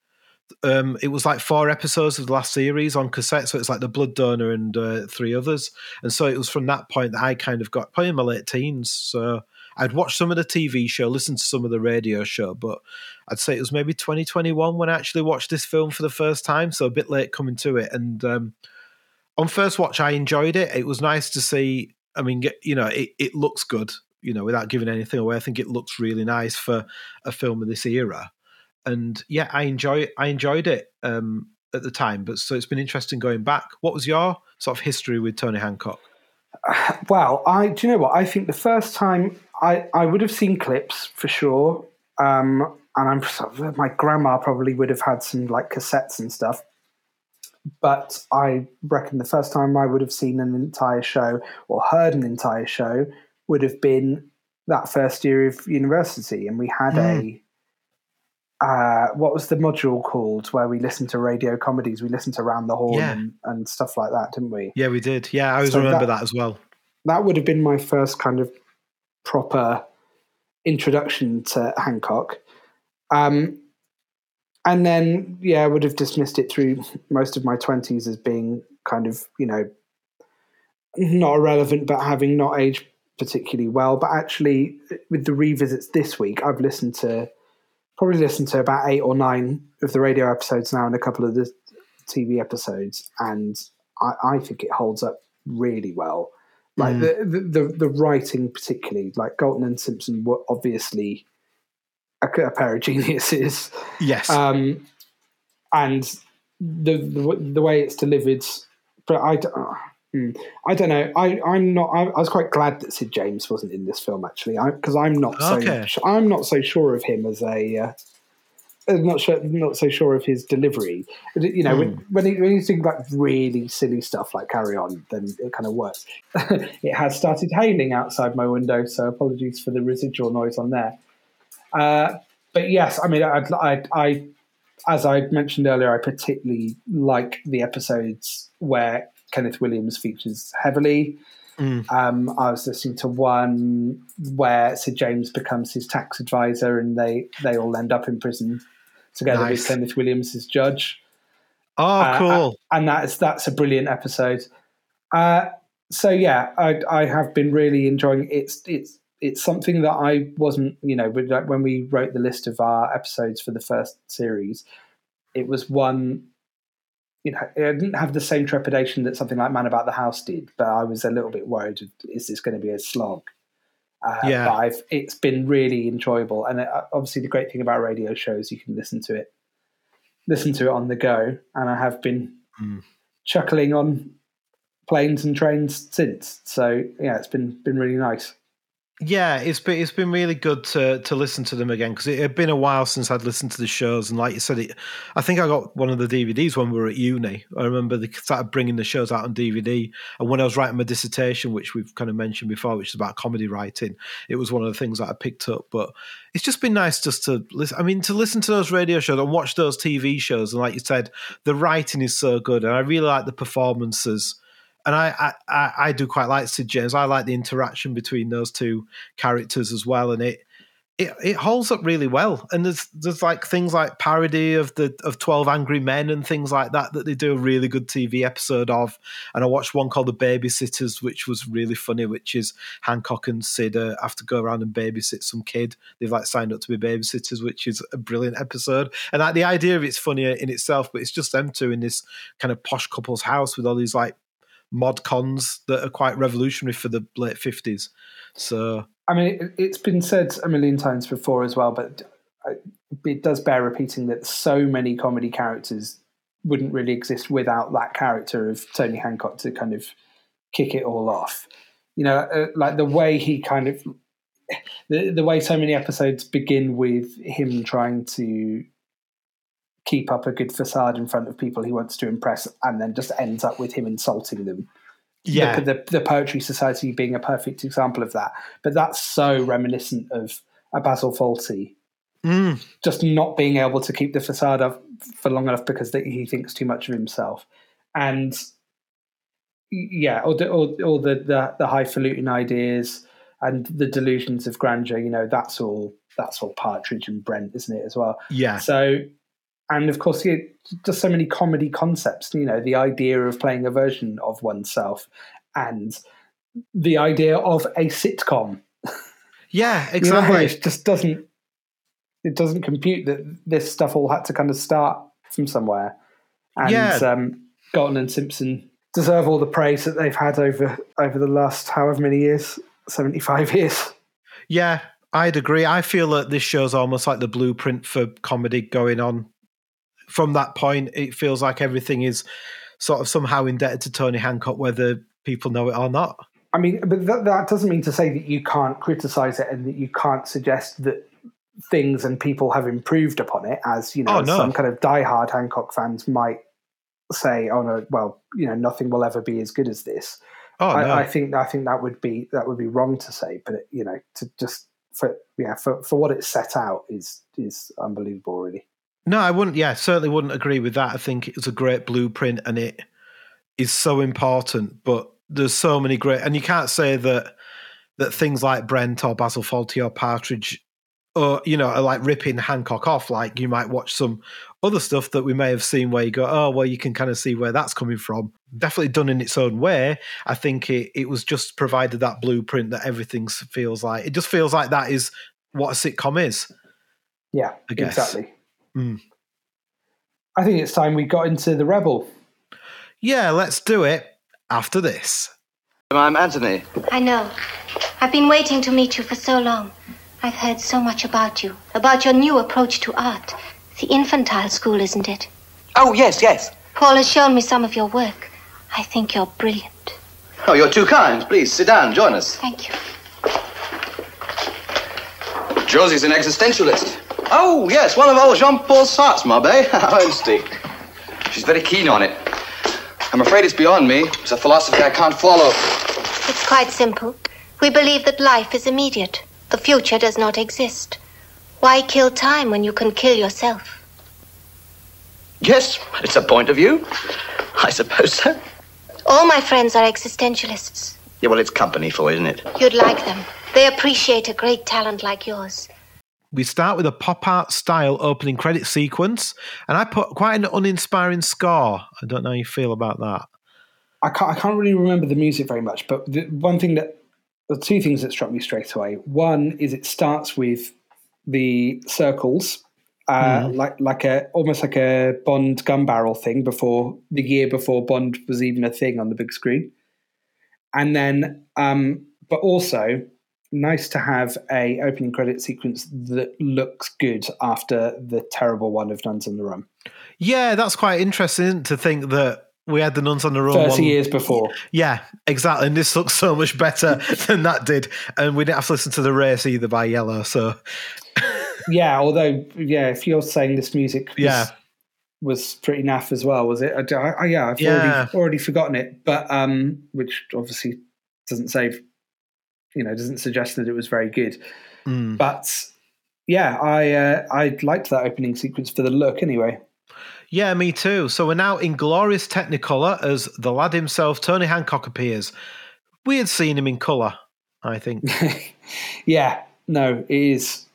D: Um, it was like four episodes of the last series on cassette, so it's like the Blood Donor and uh, three others, and so it was from that point that I kind of got probably in my late teens. So I'd watched some of the TV show, listened to some of the radio show, but I'd say it was maybe 2021 when I actually watched this film for the first time. So a bit late coming to it. And um, on first watch, I enjoyed it. It was nice to see. I mean, you know, it, it looks good, you know, without giving anything away. I think it looks really nice for a film of this era. And yeah, I enjoy I enjoyed it um, at the time. But so it's been interesting going back. What was your sort of history with Tony Hancock?
C: Well, I do you know what? I think the first time I, I would have seen clips for sure. Um, and I'm my grandma probably would have had some like cassettes and stuff. But I reckon the first time I would have seen an entire show or heard an entire show would have been that first year of university, and we had mm. Uh, what was the module called where we listened to radio comedies? We listened to Round the Horne yeah. and, and, stuff like that, didn't we?
D: Yeah, we did. Yeah, I always so remember that, that, as well.
C: That would have been my first kind of proper introduction to Hancock. Um, and then, yeah, I would have dismissed it through most of my 20s as being kind of, you know, not irrelevant, but having not aged particularly well. But actually, with the revisits this week, I've listened to probably listened to about eight or nine of the radio episodes now and a couple of the TV episodes, and I, I think it holds up really well. Like mm. the, the, the the writing, particularly, like Galton and Simpson were obviously a, a pair of geniuses.
D: Yes.
C: Um, and the, the the way it's delivered, but I. Uh, I don't know. I, I'm not. I, I, was quite glad that Sid James wasn't in this film actually, because I'm not okay. so. I'm not so sure of him as a. Uh, I'm not sure, not so sure of his delivery. You know, mm. when, hmm. when, he, when you think about really silly stuff like Carry On, then it kind of works. it has started hailing outside my window, so apologies for the residual noise on there. Uh, but yes, I mean, I, I, I, as I mentioned earlier, I particularly like the episodes where Kenneth Williams features heavily. Mm. Um, I was listening to one where Sid James becomes his tax advisor, and they they all end up in prison together nice. with Kenneth Williams as judge.
D: Oh, uh, cool!
C: and that's that's a brilliant episode. Uh, so yeah, I, I have been really enjoying it. It's it's it's something that I wasn't, you know, when we wrote the list of our episodes for the first series, it was one you know, I didn't have the same trepidation that something like Man About the House did, but I was a little bit worried: is this going to be a slog? Uh, yeah, but I've, it's been really enjoyable, and it, uh, obviously the great thing about radio shows you can listen to it, listen to it on the go, and I have been mm. chuckling on planes and trains since. So yeah, it's been been really nice.
D: Yeah, it's been it's been really good to to listen to them again because it had been a while since I'd listened to the shows, and like you said, it. I think I got one of the DVDs when we were at uni. I remember they started bringing the shows out on DVD, and when I was writing my dissertation, which we've kind of mentioned before, which is about comedy writing, it was one of the things that I picked up. But it's just been nice just to listen. I mean, to listen to those radio shows and watch those TV shows, and like you said, the writing is so good, and I really like the performances and I, I I do quite like Sid James. I like the interaction between those two characters as well, and it it, it holds up really well. And there's there's like things like parody of the of Twelve Angry Men and things like that that they do a really good TV episode of. And I watched one called The Babysitters, which was really funny. Which is Hancock and Sid uh, have to go around and babysit some kid. They've like signed up to be babysitters, which is a brilliant episode. And like the idea of it's funnier in itself, but it's just them two in this kind of posh couple's house with all these like mod cons that are quite revolutionary for the late 50s. So,
C: I mean, it, has been said a million times before as well, but it does bear repeating that so many comedy characters wouldn't really exist without that character of Tony Hancock to kind of kick it all off. You know, uh, like the way he kind of the, the way so many episodes begin with him trying to keep up a good facade in front of people he wants to impress, and then just ends up with him insulting them.
D: Yeah,
C: the, the, the Poetry Society being a perfect example of that. But that's so reminiscent of a Basil Fawlty.
D: Mm.
C: Just not being able to keep the facade up for long enough because he thinks too much of himself, and yeah, or the, or, or the, the the highfalutin ideas and the delusions of grandeur. You know, that's all that's all Partridge and Brent, isn't it, as well?
D: Yeah.
C: So and of course, yeah, just so many comedy concepts. You know, the idea of playing a version of oneself, and the idea of a sitcom.
D: Yeah, exactly.
C: you know, it just doesn't. It doesn't compute that this stuff all had to kind of start from somewhere, and
D: yeah.
C: um, and Simpson deserve all the praise that they've had over over the last however many years, seventy five years.
D: Yeah, I'd agree. I feel that this show's almost like the blueprint for comedy going on from that point, it feels like everything is sort of somehow indebted to Tony Hancock, whether people know it or not.
C: I mean, but that, that doesn't mean to say that you can't criticize it and that you can't suggest that things and people have improved upon it, as you know,
D: oh, no.
C: some kind of diehard Hancock fans might say, "Oh no, well, you know, nothing will ever be as good as this."
D: Oh,
C: I,
D: no.
C: I think I think that would be that would be wrong to say, but it, you know, to just for yeah for for what it set out is is unbelievable, really.
D: No, I wouldn't. Yeah, certainly wouldn't agree with that. I think it's a great blueprint and it is so important. But there's so many great, and you can't say that that things like Brent or Basil Fawlty or Partridge, or you know, are like ripping Hancock off. Like you might watch some other stuff that we may have seen where you go, oh, well, you can kind of see where that's coming from. Definitely done in its own way. I think it it was just provided that blueprint that everything feels like. It just feels like that is what a sitcom is.
C: Yeah, exactly.
D: Mm.
C: I think it's time we got into the Rebel.
D: Yeah, let's do it after this.
A: I'm Anthony.
B: I know. I've been waiting to meet you for so long. I've heard so much about you, about your new approach to art. The infantile school, isn't it?
A: Oh, yes, yes.
B: Paul has shown me some of your work. I think you're brilliant.
A: Oh, you're too kind. Please, sit down, join us.
B: Thank you.
A: Josie's an existentialist. Oh, yes, one of old Jean-Paul Sartre's my mob, eh? Honesty. She's very keen on it. I'm afraid it's beyond me. It's a philosophy I can't follow.
B: It's quite simple. We believe that life is immediate. The future does not exist. Why kill time when you can kill yourself?
A: Yes, it's a point of view. I suppose so.
B: All my friends are existentialists.
A: Yeah, well, it's company for, isn't it?
B: You'd like them. They appreciate a great talent like yours.
D: We start with a pop art style opening credit sequence, and I put quite an uninspiring score. I don't know how you feel about that.
C: I can't, I can't really remember the music very much, but the one thing that, the two things that struck me straight away. One is it starts with the circles, uh, mm. like like a almost like a Bond gun barrel thing before the year before Bond was even a thing on the big screen, and then um, but also nice to have a opening credit sequence that looks good after the terrible one of Nuns on the Run.
D: Yeah, that's quite interesting to think that we had the nuns on the run.
C: 30 years before.
D: Yeah, exactly. And this looks so much better than that did. And we didn't have to listen to the race either by Yello. So
C: Yeah, although, yeah, if you're saying this music was,
D: Yeah.
C: was pretty naff as well, was it? I, I- yeah, I've
D: Yeah.
C: Already, already forgotten it, but um, which obviously doesn't say, you know, doesn't suggest that it was very good.
D: mm.
C: But yeah, I uh, I liked that opening sequence for the look anyway.
D: yeah, me too. So we're now in glorious Technicolor as the lad himself, Tony Hancock, appears. We had seen him in colour, I think.
C: yeah, no, it is.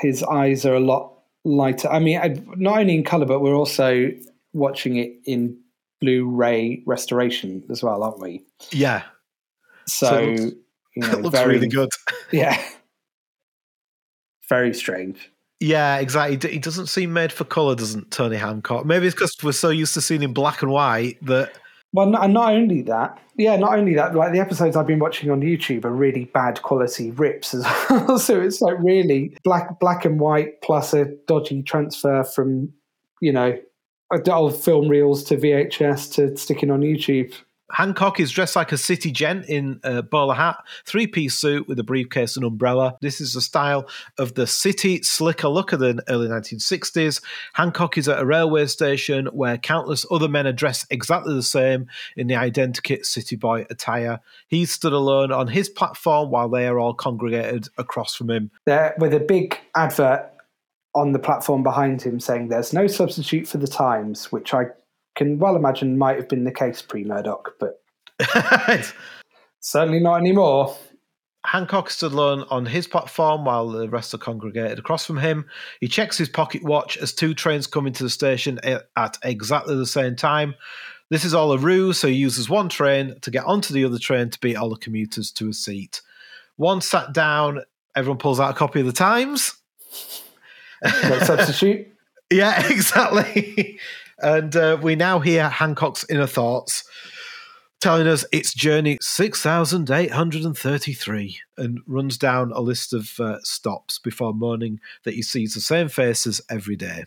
C: His eyes are a lot lighter. I mean, I, not only in color, but we're also watching it in Blu-ray restoration as well, aren't we?
D: yeah,
C: So,
D: So
C: you know,
D: it looks
C: very,
D: really good.
C: Yeah, very strange.
D: Yeah, exactly. He doesn't seem made for colour, doesn't Tony Hancock? Maybe it's because we're so used to seeing him black and white that.
C: Well, not, and not only that, yeah, not only that, like the episodes I've been watching on YouTube are really bad quality rips as well. so it's like really black, black and white plus a dodgy transfer from, you know, old film reels to VHS to sticking on YouTube.
D: Hancock is dressed like a city gent in a bowler hat, three piece suit with a briefcase and umbrella. This is the style of the city slicker look of the early 1960s. Hancock is at a railway station where countless other men are dressed exactly the same in the identikit city boy attire. He's stood alone on his platform while they are all congregated across from him.
C: There, with a big advert on the platform behind him saying there's no substitute for the times, which I can well imagine might have been the case pre Murdoch, but certainly not anymore.
D: Hancock stood alone on his platform while the rest are congregated across from him. He checks his pocket watch as two trains come into the station at exactly the same time. This is all a ruse, so he uses one train to get onto the other train to beat all the commuters to a seat. Once sat down, everyone pulls out a copy of the Times.
C: No substitute.
D: Yeah, exactly. And uh, we now hear Hancock's inner thoughts telling us it's journey 6,833 and runs down a list of uh, stops before moaning that he sees the same faces every day.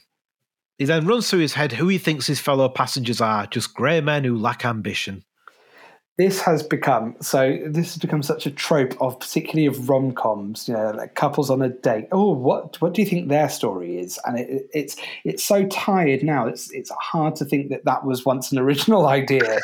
D: He then runs through his head who he thinks his fellow passengers are just grey men who lack ambition.
C: This has become so this has become such a trope of particularly of rom-coms you know like couples on a date oh what what do you think their story is and it, it's it's so tired now it's it's hard to think that that was once an original idea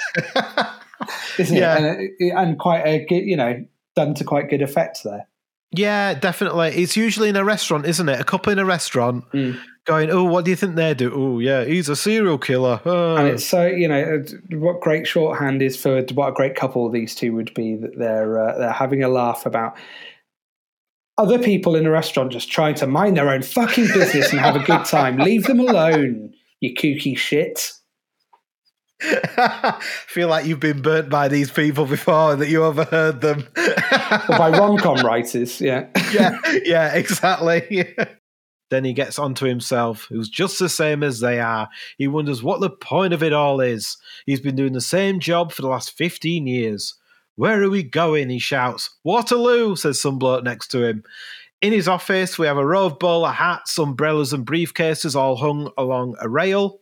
C: isn't
D: Yeah.
C: it and, and quite a good you know done to quite good effect there
D: Yeah, definitely. It's usually in a restaurant, isn't it? A couple in a restaurant
C: Mm.
D: Going, oh, what do you think they do? Oh, yeah, he's a serial killer. Oh.
C: and it's so you know uh, what great shorthand is for what a great couple these two would be that they're uh, they're having a laugh about other people in a restaurant just trying to mind their own fucking business and have a good time. Leave them alone, you kooky shit.
D: feel like you've been burnt by these people before and that you overheard them.
C: Or by rom-com writers, yeah.
D: yeah, yeah, exactly. Then he gets onto himself, who's just the same as they are. He wonders what the point of it all is. He's been doing the same job for the last 15 years. Where are we going? He shouts. Waterloo, says some bloke next to him. In his office, we have a row of bowler hats, umbrellas, and briefcases all hung along a rail.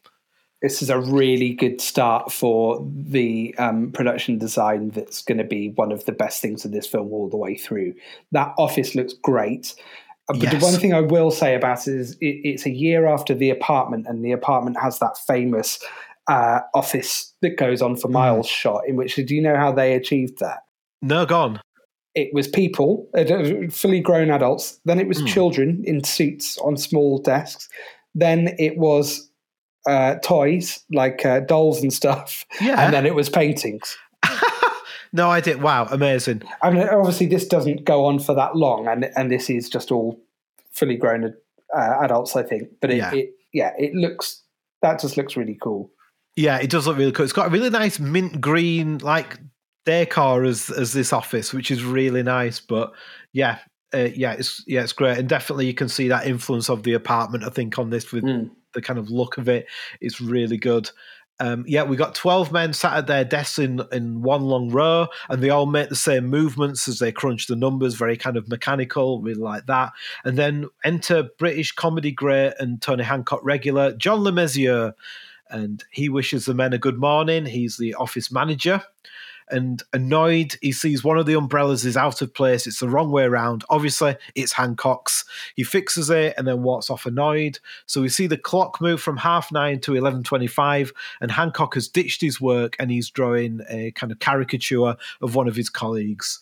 C: This is a really good start for the um, production design that's going to be one of the best things of this film all the way through. That office looks great. Uh, But
D: Yes.
C: the one thing I will say about it is it, it's a year after the apartment, and the apartment has that famous uh, office that goes on for miles shot. In which, do you know how they achieved that?
D: No, gone.
C: It was people, uh, fully grown adults. Then it was
D: Hmm.
C: children in suits on small desks. Then it was uh, toys like uh, dolls and stuff.
D: Yeah.
C: And then it was paintings.
D: No, I did. Wow, amazing.
C: I mean, obviously, this doesn't go on for that long, and and this is just all fully grown uh, adults, I think. But it,
D: Yeah.
C: it, yeah, it looks that just looks really cool.
D: Yeah, it does look really cool. It's got a really nice mint green like decor as as this office, which is really nice. But yeah, uh, yeah, it's yeah, it's great, and definitely you can see that influence of the apartment. I think on this with
C: Mm.
D: the kind of look of it, it's really good. Um, yeah, we got twelve men sat at their desks in in one long row, and they all make the same movements as they crunch the numbers, very kind of mechanical, really like that. And then enter British comedy great and Tony Hancock regular John Le and he wishes the men a good morning. He's the office manager. And annoyed, he sees one of the umbrellas is out of place. It's the wrong way around. Obviously, it's Hancock's. He fixes it and then walks off annoyed. So we see the clock move from half nine to eleven twenty-five, and Hancock has ditched his work and he's drawing a kind of caricature of one of his colleagues.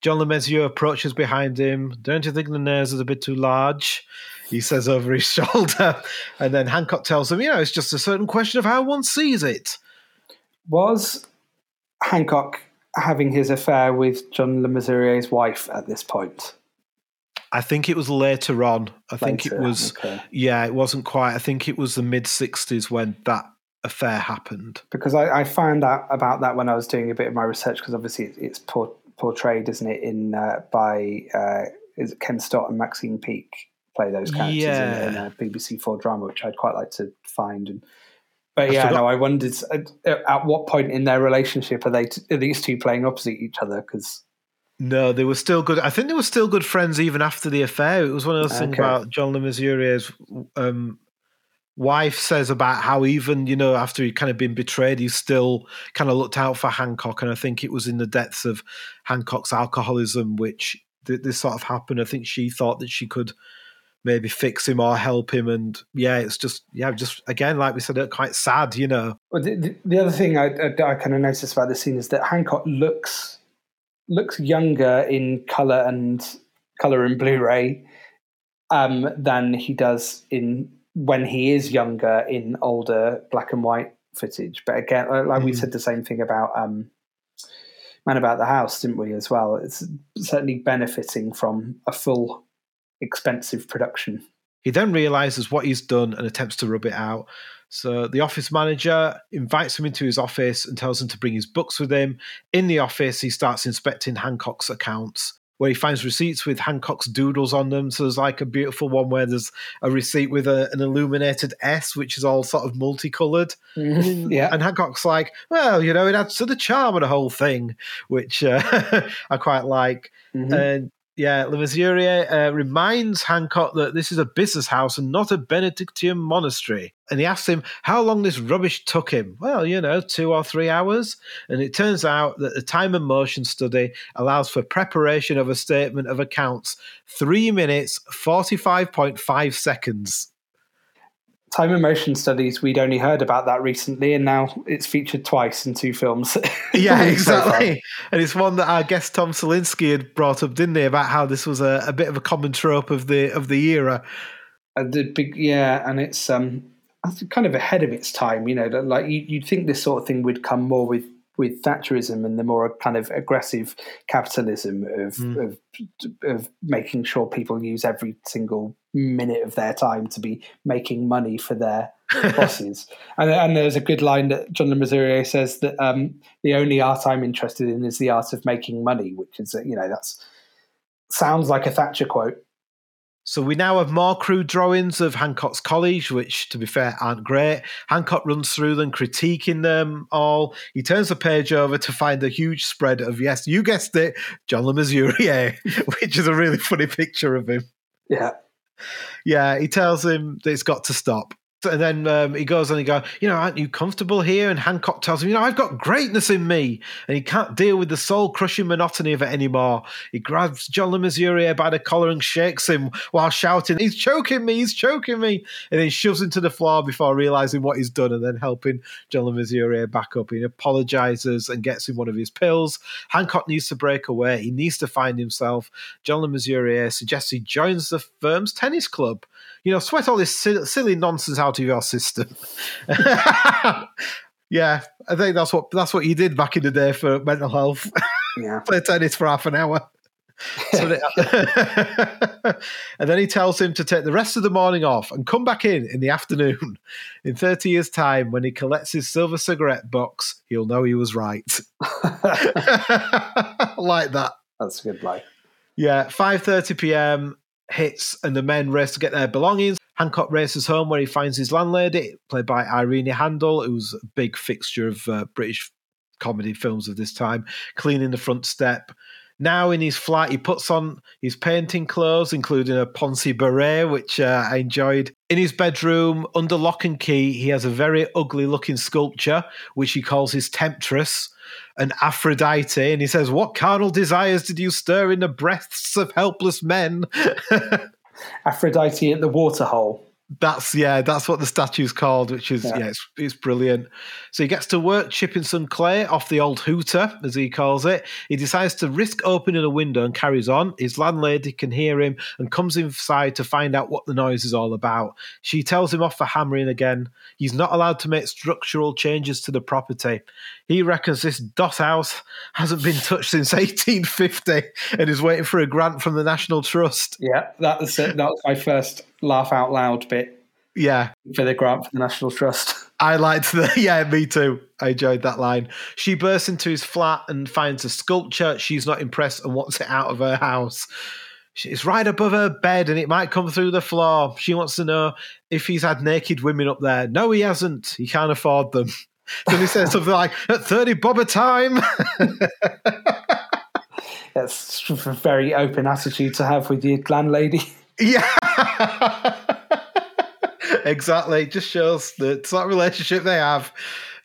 D: John Le Mesurier approaches behind him. Don't you think the nose is a bit too large? He says over his shoulder. And then Hancock tells him, you know, it's just a certain question of how one sees it.
C: Was Hancock having his affair with John Le Mesurier's wife at this point?
D: I think it was later on. I think it was,
C: okay.
D: yeah, it wasn't quite. I think it was the mid 60s when that affair happened.
C: Because I, I found out about that when I was doing a bit of my research. Because obviously it's, it's por- portrayed, isn't it, in uh, by uh, is it Ken Stott and Maxine Peake play those characters
D: Yeah.
C: in, in a BBC Four drama, which I'd quite like to find. And but
D: I
C: yeah,
D: forgot-
C: no, I wondered at, at what point in their relationship are they t- are these two playing opposite each other? Because
D: No, they were still good. I think they were still good friends even after the affair. It was one of those things about John Le Mesurier's um, wife says about how even you know after he'd kind of been betrayed, he still kind of looked out for Hancock, and I think it was in the depths of Hancock's alcoholism which th- this sort of happened. I think she thought that she could maybe fix him or help him, and yeah, it's just yeah, just again like we said, quite sad, you know.
C: Well, the, the, the other thing I, I, I kind of noticed about this scene is that Hancock looks looks younger in color and color and Blu-ray um, than he does in when he is younger in older black and white footage. But again, uh, like we
D: Mm.
C: said, the same thing about um, Man About the House, didn't we? As well, it's certainly benefiting from a full, expensive production.
D: He then realizes what he's done and attempts to rub it out. So the office manager invites him into his office and tells him to bring his books with him. In the office, he starts inspecting Hancock's accounts, where he finds receipts with Hancock's doodles on them. So there's like a beautiful one where there's a receipt with a, an illuminated S, which is all sort of multicolored.
C: yeah,
D: And Hancock's like, well, you know, it adds to the charm of the whole thing, which uh, I quite like.
C: Mhm.
D: And yeah, Le Mesurier uh, reminds Hancock that this is a business house and not a Benedictine monastery. And he asks him how long this rubbish took him. Well, you know, two or three hours. And it turns out that the time and motion study allows for preparation of a statement of accounts three minutes, 45.5 seconds.
C: Time and motion studies, we'd only heard about that recently, and now it's featured twice in two films.
D: Yeah,
C: so
D: exactly. and it's one that our guest Tom Selinsky had brought up, didn't he, about how this was a, a bit of a common trope of the of the era.
C: Uh, the big, yeah, and it's um, kind of ahead of its time. You know, like you, you'd think this sort of thing would come more with with Thatcherism and the more kind of aggressive capitalism of
D: Mm.
C: of of making sure people use every single minute of their time to be making money for their bosses. And, and there's a good line that John Le Mesurier says that um, the only art I'm interested in is the art of making money, which is you know that's sounds like a Thatcher quote.
D: So we now have more crude drawings of Hancock's college, which, to be fair, aren't great. Hancock runs through them, critiquing them all. He turns the page over to find a huge spread of, yes, you guessed it, John Le Mesurier, which is a really funny picture of him.
C: Yeah.
D: Yeah, he tells him that it's got to stop. And then um, he goes and he goes, you know, aren't you comfortable here? And Hancock tells him, you know, I've got greatness in me. And he can't deal with the soul crushing monotony of it anymore. He grabs John Le by the collar and shakes him while shouting, he's choking me, he's choking me. And then shoves him to the floor before realizing what he's done and then helping John Le back up. He apologizes and gets him one of his pills. Hancock needs to break away. He needs to find himself. John Le suggests he joins the firm's tennis club. You know, sweat all this silly, silly nonsense out of your system. yeah, I think that's what that's what you did back in the day for mental health.
C: Yeah.
D: Play tennis for half an hour. And then he tells him to take the rest of the morning off and come back in in the afternoon. In 30 years' time, when he collects his silver cigarette box, he'll know he was right. like that.
C: That's a good line.
D: Yeah, 5:30 p.m. hits and the men race to get their belongings. Hancock races home where he finds his landlady, played by Irene Handl, who's a big fixture of uh, British comedy films of this time, cleaning the front step. Now in his flat, he puts on his painting clothes, including a Poncy beret, which uh, I enjoyed. In his bedroom, under lock and key, he has a very ugly looking sculpture, which he calls his temptress, an Aphrodite. And he says, What carnal desires did you stir in the breasts of helpless men?
C: Aphrodite at the waterhole.
D: That's yeah, that's what the statue's called, which is yeah,
C: Yeah.
D: it's, it's brilliant. So he gets to work chipping some clay off the old hooter, as he calls it. He decides to risk opening a window and carries on. His landlady can hear him and comes inside to find out what the noise is all about. She tells him off for hammering again. He's not allowed to make structural changes to the property. He reckons this dot house hasn't been touched since 1850 and is waiting for a grant from the National Trust.
C: Yeah, that was it. That was my first laugh out loud bit
D: Yeah,
C: for the grant for the National Trust.
D: I liked the yeah, me too. I enjoyed that line. She bursts into his flat and finds a sculpture. She's not impressed and wants it out of her house. It's right above her bed and it might come through the floor. She wants to know if he's had naked women up there. No, he hasn't. He can't afford them. Then he says something like, at 30 bob a time.
C: That's a very open attitude to have with your landlady.
D: Yeah. exactly. It just shows that of relationship they have.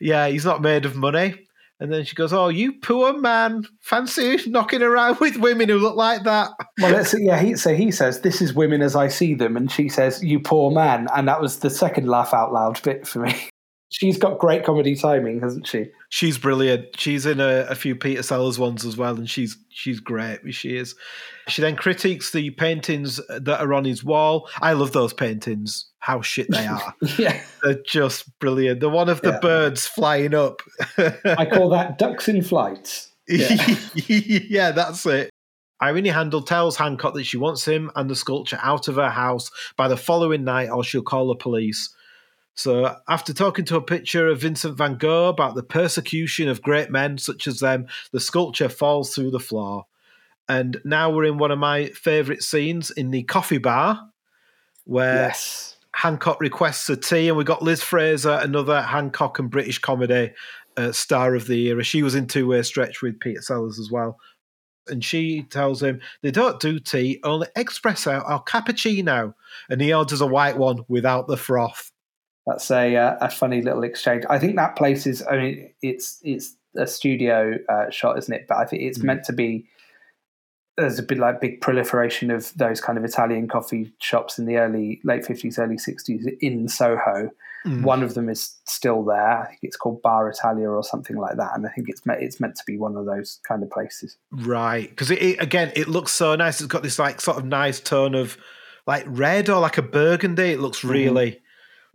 D: Yeah, he's not made of money. And then she goes, "Oh, you poor man! Fancy knocking around with women who look like that?"
C: Well, let's yeah. He, so he says, "This is women as I see them," and she says, "You poor man," and that was the second laugh out loud bit for me. She's got great comedy timing, hasn't she?
D: She's brilliant. She's in a, a few Peter Sellers ones as well, and she's she's great. She is. She then critiques the paintings that are on his wall. I love those paintings. How shit they are.
C: Yeah,
D: They're just brilliant. The one of the
C: Yeah.
D: birds flying up.
C: I call that ducks in flight. Yeah.
D: yeah, that's it. Irene Handl tells Hancock that she wants him and the sculpture out of her house by the following night, or she'll call the police. So, after talking to a picture of Vincent van Gogh about the persecution of great men such as them, the sculpture falls through the floor. And now we're in one of my favourite scenes in the coffee bar, where
C: Yes.
D: Hancock requests a tea, and we've got Liz Fraser, another Hancock and British comedy uh, star of the era. She was in Two Way Stretch with Peter Sellers as well. And she tells him they don't do tea, only espresso or cappuccino. And he orders a white one without the froth.
C: That's a uh, a funny little exchange. I think that place is. I mean, it's it's a studio uh, shot, isn't it? But I think it's
D: Mm.
C: meant to be. There's a bit like big proliferation of those kind of Italian coffee shops in the early late fifties, early sixties in Soho.
D: Mm.
C: One of them is still there. I think it's called Bar Italia or something like that, and I think it's meant it's meant to be one of those kind of places.
D: Right. Because it, it, again, it looks so nice. It's got this like sort of nice tone of like red or like a burgundy. It looks really,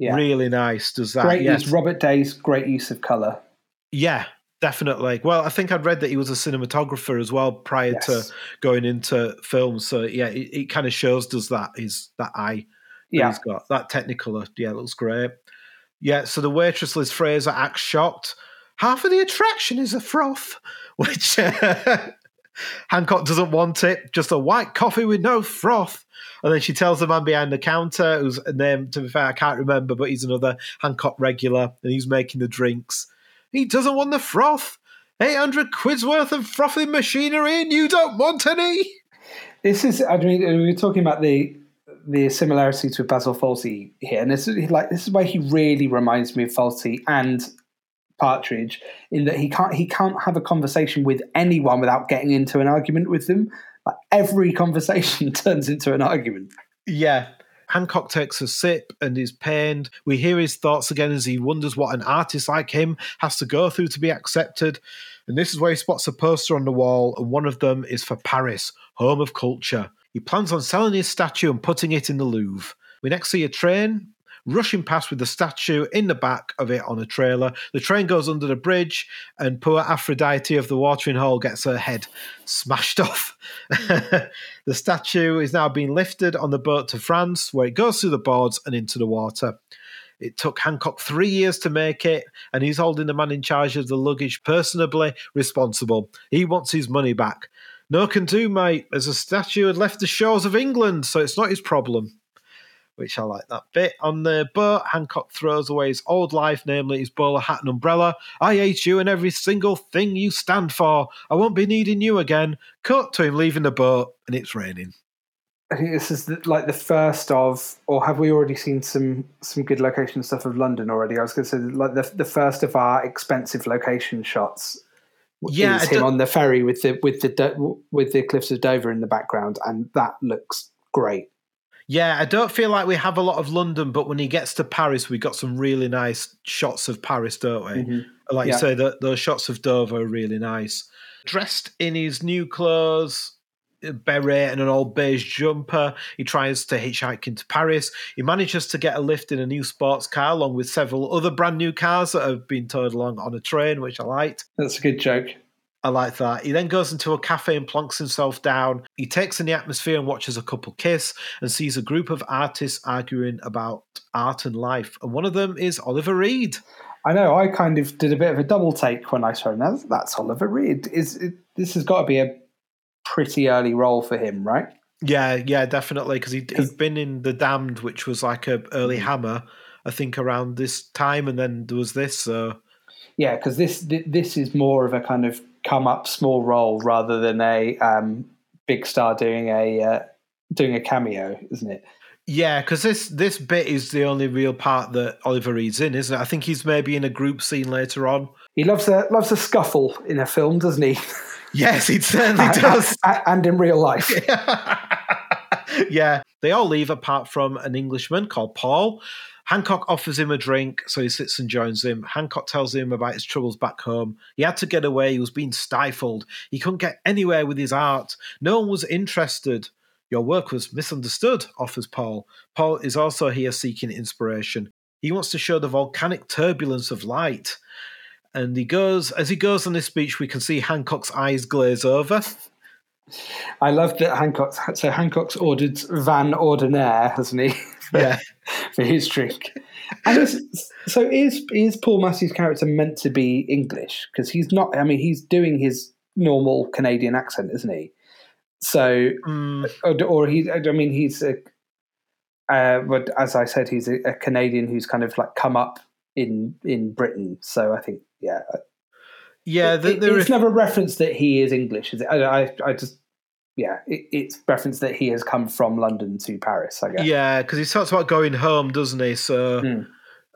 C: Yeah,
D: really nice. Does that?
C: great
D: yes.
C: use. Robert Day's great use of color.
D: Yeah, definitely. Well, I think I'd read that he was a cinematographer as well prior to going into film. So yeah, it, it kind of shows does that is that eye that
C: Yeah,
D: he's got that technicolor. Yeah, it looks great. Yeah, so the waitress Liz Fraser acts shocked. Half of the attraction is a froth, which Hancock doesn't want it. Just a white coffee with no froth. And then she tells the man behind the counter, whose name, to be fair, I can't remember, but he's another Hancock regular, and he's making the drinks. He doesn't want the froth. 800 quid's worth of frothing machinery, and you don't want any?
C: This is, I mean, we were talking about the the similarities with Basil Fawlty here, and this is like this is where he really reminds me of Fawlty and Partridge in that he can't he can't have a conversation with anyone without getting into an argument with them. Like every conversation turns into an argument.
D: Yeah. Hancock takes a sip and is pained. We hear his thoughts again as he wonders what an artist like him has to go through to be accepted. And this is where he spots a poster on the wall, and one of them is for Paris, home of culture. He plans on selling his statue and putting it in the Louvre. We next see a train rushing past with the statue in the back of it on a trailer. The train goes under the bridge, and poor Aphrodite of the watering hole gets her head smashed off. the statue is now being lifted on the boat to France, where it goes through the boards and into the water. It took Hancock three years to make it, and he's holding the man in charge of the luggage personally responsible. He wants his money back. No can do, mate, as the statue had left the shores of England, so it's not his problem. Which I like that bit. On the boat, Hancock throws away his old life, namely his bowler hat and umbrella. I hate you and every single thing you stand for. I won't be needing you again. Cut to him leaving the boat, and it's raining.
C: I think this is the, like the first of, or have we already seen some some good location stuff of London already? I was going to say like the the first of our expensive location shots.
D: Yeah,
C: is him on the ferry with the with the with the cliffs of Dover in the background, and that looks great.
D: Yeah, I don't feel like we have a lot of London, but when he gets to Paris, we got some really nice shots of Paris, don't we?
C: Mhm.
D: Like
C: Yeah.
D: you say, the, those shots of Dover are really nice. Dressed in his new clothes, beret and an old beige jumper, he tries to hitchhike into Paris. He manages to get a lift in a new sports car, along with several other brand new cars that have been towed along on a train, which I liked.
C: That's a good joke.
D: I like that. He then goes into a cafe and plonks himself down. He takes in the atmosphere and watches a couple kiss and sees a group of artists arguing about art and life. And one of them is Oliver Reed.
C: I know. I kind of did a bit of a double take when I saw him. That's, that's Oliver Reed. Is it, this has got to be a pretty early role for him, right?
D: Yeah, yeah, definitely. Because he'd, he'd been in The Damned, which was like a early
C: Mm.
D: Hammer, I think, around this time. And then there was this. So
C: Yeah, because this this is more of a kind of come up small role rather than a um, big star doing a uh, doing a cameo, isn't it?
D: yeah, because this this bit is the only real part that Oliver Reed's in, isn't it? I think he's maybe in a group scene later on.
C: He loves a loves a scuffle in a film, doesn't he?
D: Yes, he certainly does.
C: A- and in real life.
D: yeah, they all leave apart from an Englishman called Paul. Hancock offers him a drink, so he sits and joins him. Hancock tells him about his troubles back home. He had to get away, he was being stifled. He couldn't get anywhere with his art. No one was interested. Your work was misunderstood, offers Paul. Paul is also here seeking inspiration. He wants to show the volcanic turbulence of light. And he goes, as he goes on this speech, we can see Hancock's eyes glaze over.
C: I love that Hancock's so Hancock's ordered Van Ordinaire, hasn't he? for,
D: Yeah.
C: for his drink. And is, so is is Paul Massie's character meant to be English? Because he's not. I mean, he's doing his normal Canadian accent, isn't he? So,
D: Mm,
C: or, or he. I mean, he's a. Uh, but as I said, he's a, a Canadian who's kind of like come up in in Britain. So I think, yeah,
D: yeah, the, the
C: it's never referenced that he is English. Is it? I, I, I just, yeah, it, it's referenced that he has come from London to Paris. I guess.
D: Yeah, because he talks about going home, doesn't he? So
C: Mm.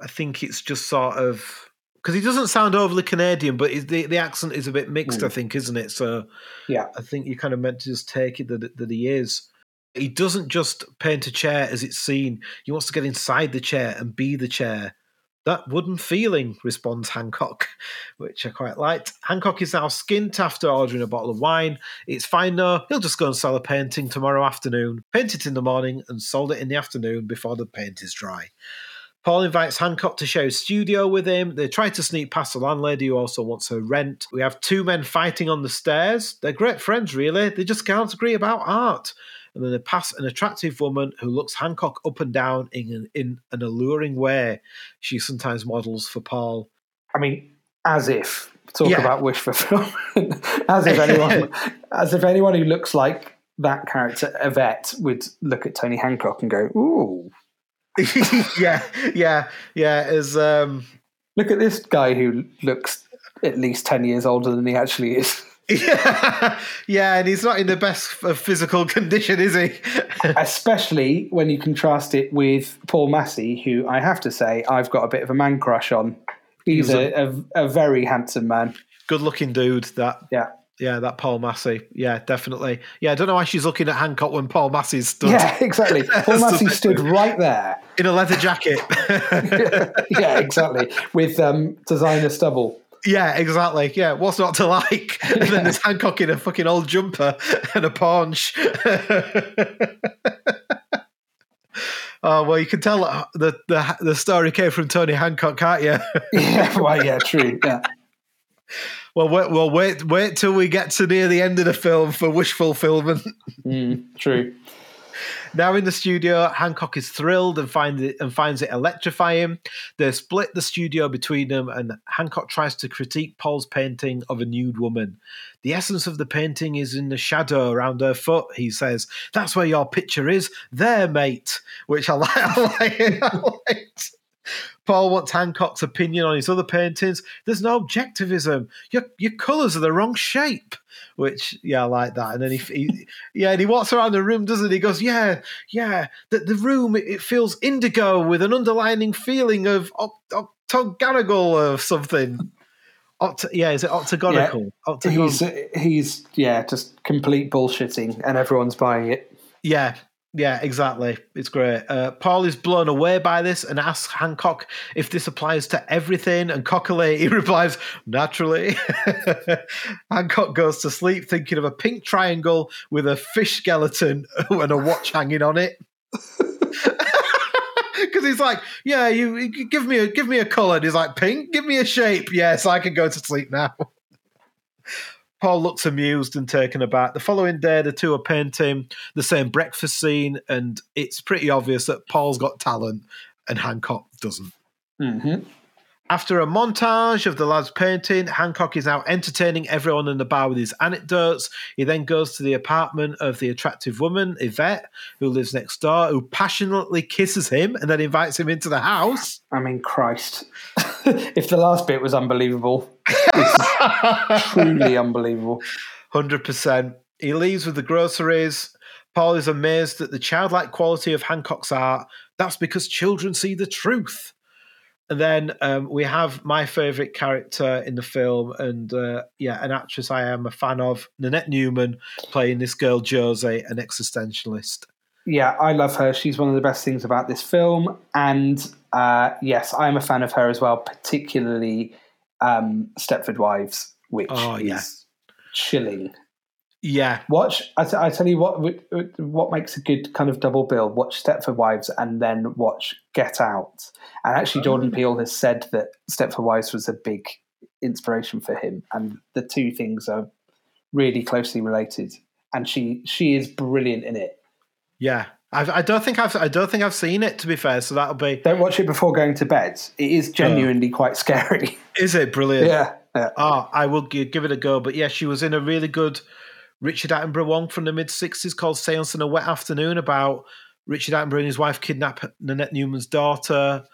D: I think it's just sort of because he doesn't sound overly Canadian, but the the accent is a bit mixed.
C: Mm.
D: I think, isn't it? So
C: Yeah.
D: I think you kind of meant to just take it that that he is. He doesn't just paint a chair as it's seen. He wants to get inside the chair and be the chair. That wooden feeling, responds Hancock, which I quite liked. Hancock is now skint after ordering a bottle of wine. It's fine though. He'll just go and sell a painting tomorrow afternoon. Paint it in the morning and sold it in the afternoon before the paint is dry. Paul invites Hancock to share his studio with him. They try to sneak past the landlady who also wants her rent. We have two men fighting on the stairs. They're great friends, really. They just can't agree about art. And then they pass an attractive woman who looks Hancock up and down in an, in an alluring way. She sometimes models for Paul.
C: I mean, as if talk
D: Yeah.
C: about wish fulfillment. as if anyone, as if anyone who looks like that character Yvette would look at Tony Hancock and go, "Ooh,
D: yeah, yeah, yeah. As um,
C: look at this guy who looks at least ten years older than he actually is."
D: Yeah, yeah, and he's not in the best of physical condition, is he?
C: Especially when you contrast it with Paul Massie, who I have to say I've got a bit of a man crush on. He's
D: was
C: a, a, a very handsome man.
D: Good looking dude. That
C: Yeah.
D: Yeah, that Paul Massie. Yeah, definitely. Yeah, I don't know why she's looking at Hancock when Paul Massie's stood
C: Yeah, exactly. Paul Massie stood right there.
D: in a leather jacket.
C: yeah, exactly. With um, designer stubble.
D: Yeah, exactly. Yeah, what's not to like? And then there's Hancock in a fucking old jumper and a paunch. oh well, you can tell that the the the story came from Tony Hancock, can't you?
C: Yeah, well, yeah, true. Yeah.
D: well, wait, well, wait, wait till we get to near the end of the film for wish fulfillment.
C: Mm, true.
D: Now in the studio, Hancock is thrilled and finds it and finds it electrifying. They split the studio between them, and Hancock tries to critique Paul's painting of a nude woman. The essence of the painting is in the shadow around her foot. He says, "That's where your picture is, there, mate." Which I like. I like. I liked. Paul wants Hancock's opinion on his other paintings. There's no objectivism. Your your colours are the wrong shape. Which yeah, I like that. And then he, he yeah, and he walks around the room, doesn't he? he goes, yeah, yeah. The the room it, feels indigo with an underlining feeling of octagonal or something. Oct- yeah, is it octagonal?
C: Yeah, octagonal. He's he's yeah, just complete bullshitting, and everyone's buying it.
D: Yeah, yeah, exactly. It's great. Uh, Paul is blown away by this and asks Hancock if this applies to everything. And cockily, he replies, naturally. Hancock goes to sleep thinking of a pink triangle with a fish skeleton and a watch hanging on it. Because he's like, yeah, you, give me a give me a color. And he's like, pink. Give me a shape. Yes, I can go to sleep now. Paul looks amused and taken aback. The following day, the two are painting the same breakfast scene, and it's pretty obvious that Paul's got talent and Hancock doesn't.
C: Mm-hmm.
D: After a montage of the lads painting, Hancock is now entertaining everyone in the bar with his anecdotes. He then goes to the apartment of the attractive woman, Yvette, who lives next door, who passionately kisses him and then invites him into the house.
C: I mean, Christ. if the last bit was unbelievable, truly unbelievable.
D: 100%. He leaves with the groceries. Paul is amazed at the childlike quality of Hancock's art. That's because children see the truth. And then um, we have my favourite character in the film, and uh, yeah, an actress I am a fan of, Nanette Newman, playing this girl Josie, an existentialist.
C: Yeah, I love her. She's one of the best things about this film, and uh, yes, I'm a fan of her as well, particularly um, Stepford Wives, which oh, yeah. is chilling.
D: Yeah.
C: Watch. I, t- I tell you what. What makes a good kind of double bill? Watch Stepford Wives and then watch Get Out. And actually, Jordan oh. Peele has said that Stepford Wives was a big inspiration for him, and the two things are really closely related. And she she is brilliant in it.
D: Yeah, I've, I do not think I've I don't think I've seen it to be fair. So that'll be.
C: Don't watch it before going to bed. It is genuinely quite scary.
D: Is it brilliant?
C: Yeah. yeah.
D: Oh, I will give it a go. But yeah, she was in a really good Richard Attenborough one from the mid 60s called Seance in a Wet Afternoon about Richard Attenborough and his wife kidnap Nanette Newman's daughter.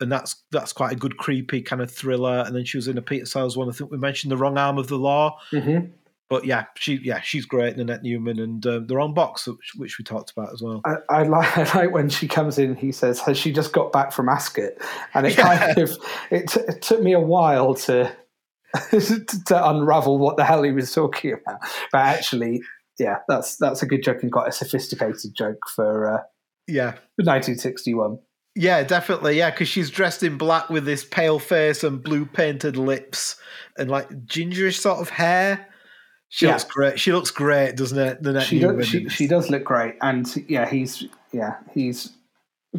D: And that's that's quite a good creepy kind of thriller. And then she was in a Peter Sellers one. I think we mentioned The Wrong Arm of the Law.
C: Mm-hmm.
D: But yeah, she yeah she's great, Nanette Newman, and um, The Wrong Box, which, which, we talked about as well.
C: I, I, like I like when she comes in. He says, "Has she just got back from Ascot?" And it yeah. kind of it, t- it took me a while to to unravel what the hell he was talking about. But actually, yeah, that's that's a good joke and quite a sophisticated joke for uh,
D: yeah
C: 1961.
D: Yeah, definitely. Yeah, because she's dressed in black with this pale face and blue painted lips and like gingerish sort of hair. She yeah. looks great. She looks great, doesn't it? The
C: she, does, she, she does look great, and yeah, he's yeah he's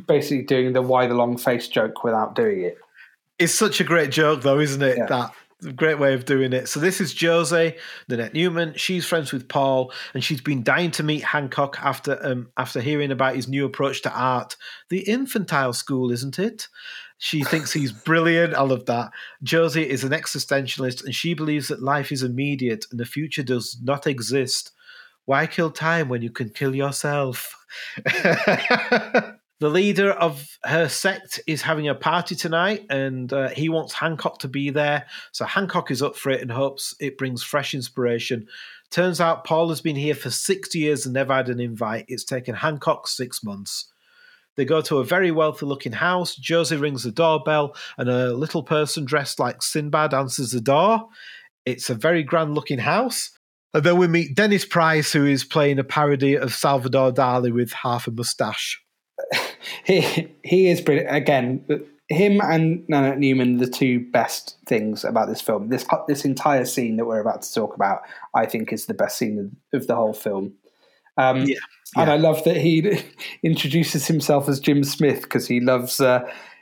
C: basically doing the why the long face joke without doing it.
D: It's such a great joke, though, isn't it? Yeah. That great way of doing it. So this is Josie, Nanette Newman. She's friends with Paul, and she's been dying to meet Hancock after um, after hearing about his new approach to art. The infantile school, isn't it? She thinks he's brilliant. I love that. Josie is an existentialist, and she believes that life is immediate and the future does not exist. Why kill time when you can kill yourself? The leader of her sect is having a party tonight, and uh, he wants Hancock to be there. So Hancock is up for it and hopes it brings fresh inspiration. Turns out Paul has been here for six years and never had an invite. It's taken Hancock six months. They go to a very wealthy looking house. Josie rings the doorbell, and a little person dressed like Sinbad answers the door. It's a very grand looking house. And then we meet Dennis Price, who is playing a parody of Salvador Dali with half a mustache.
C: he he is brilliant. Again, him and Nanette Newman, the two best things about this film. This this entire scene that we're about to talk about, I think, is the best scene of, of the whole film. Um, yeah, yeah. And I love that he introduces himself as Jim Smith because he loves uh,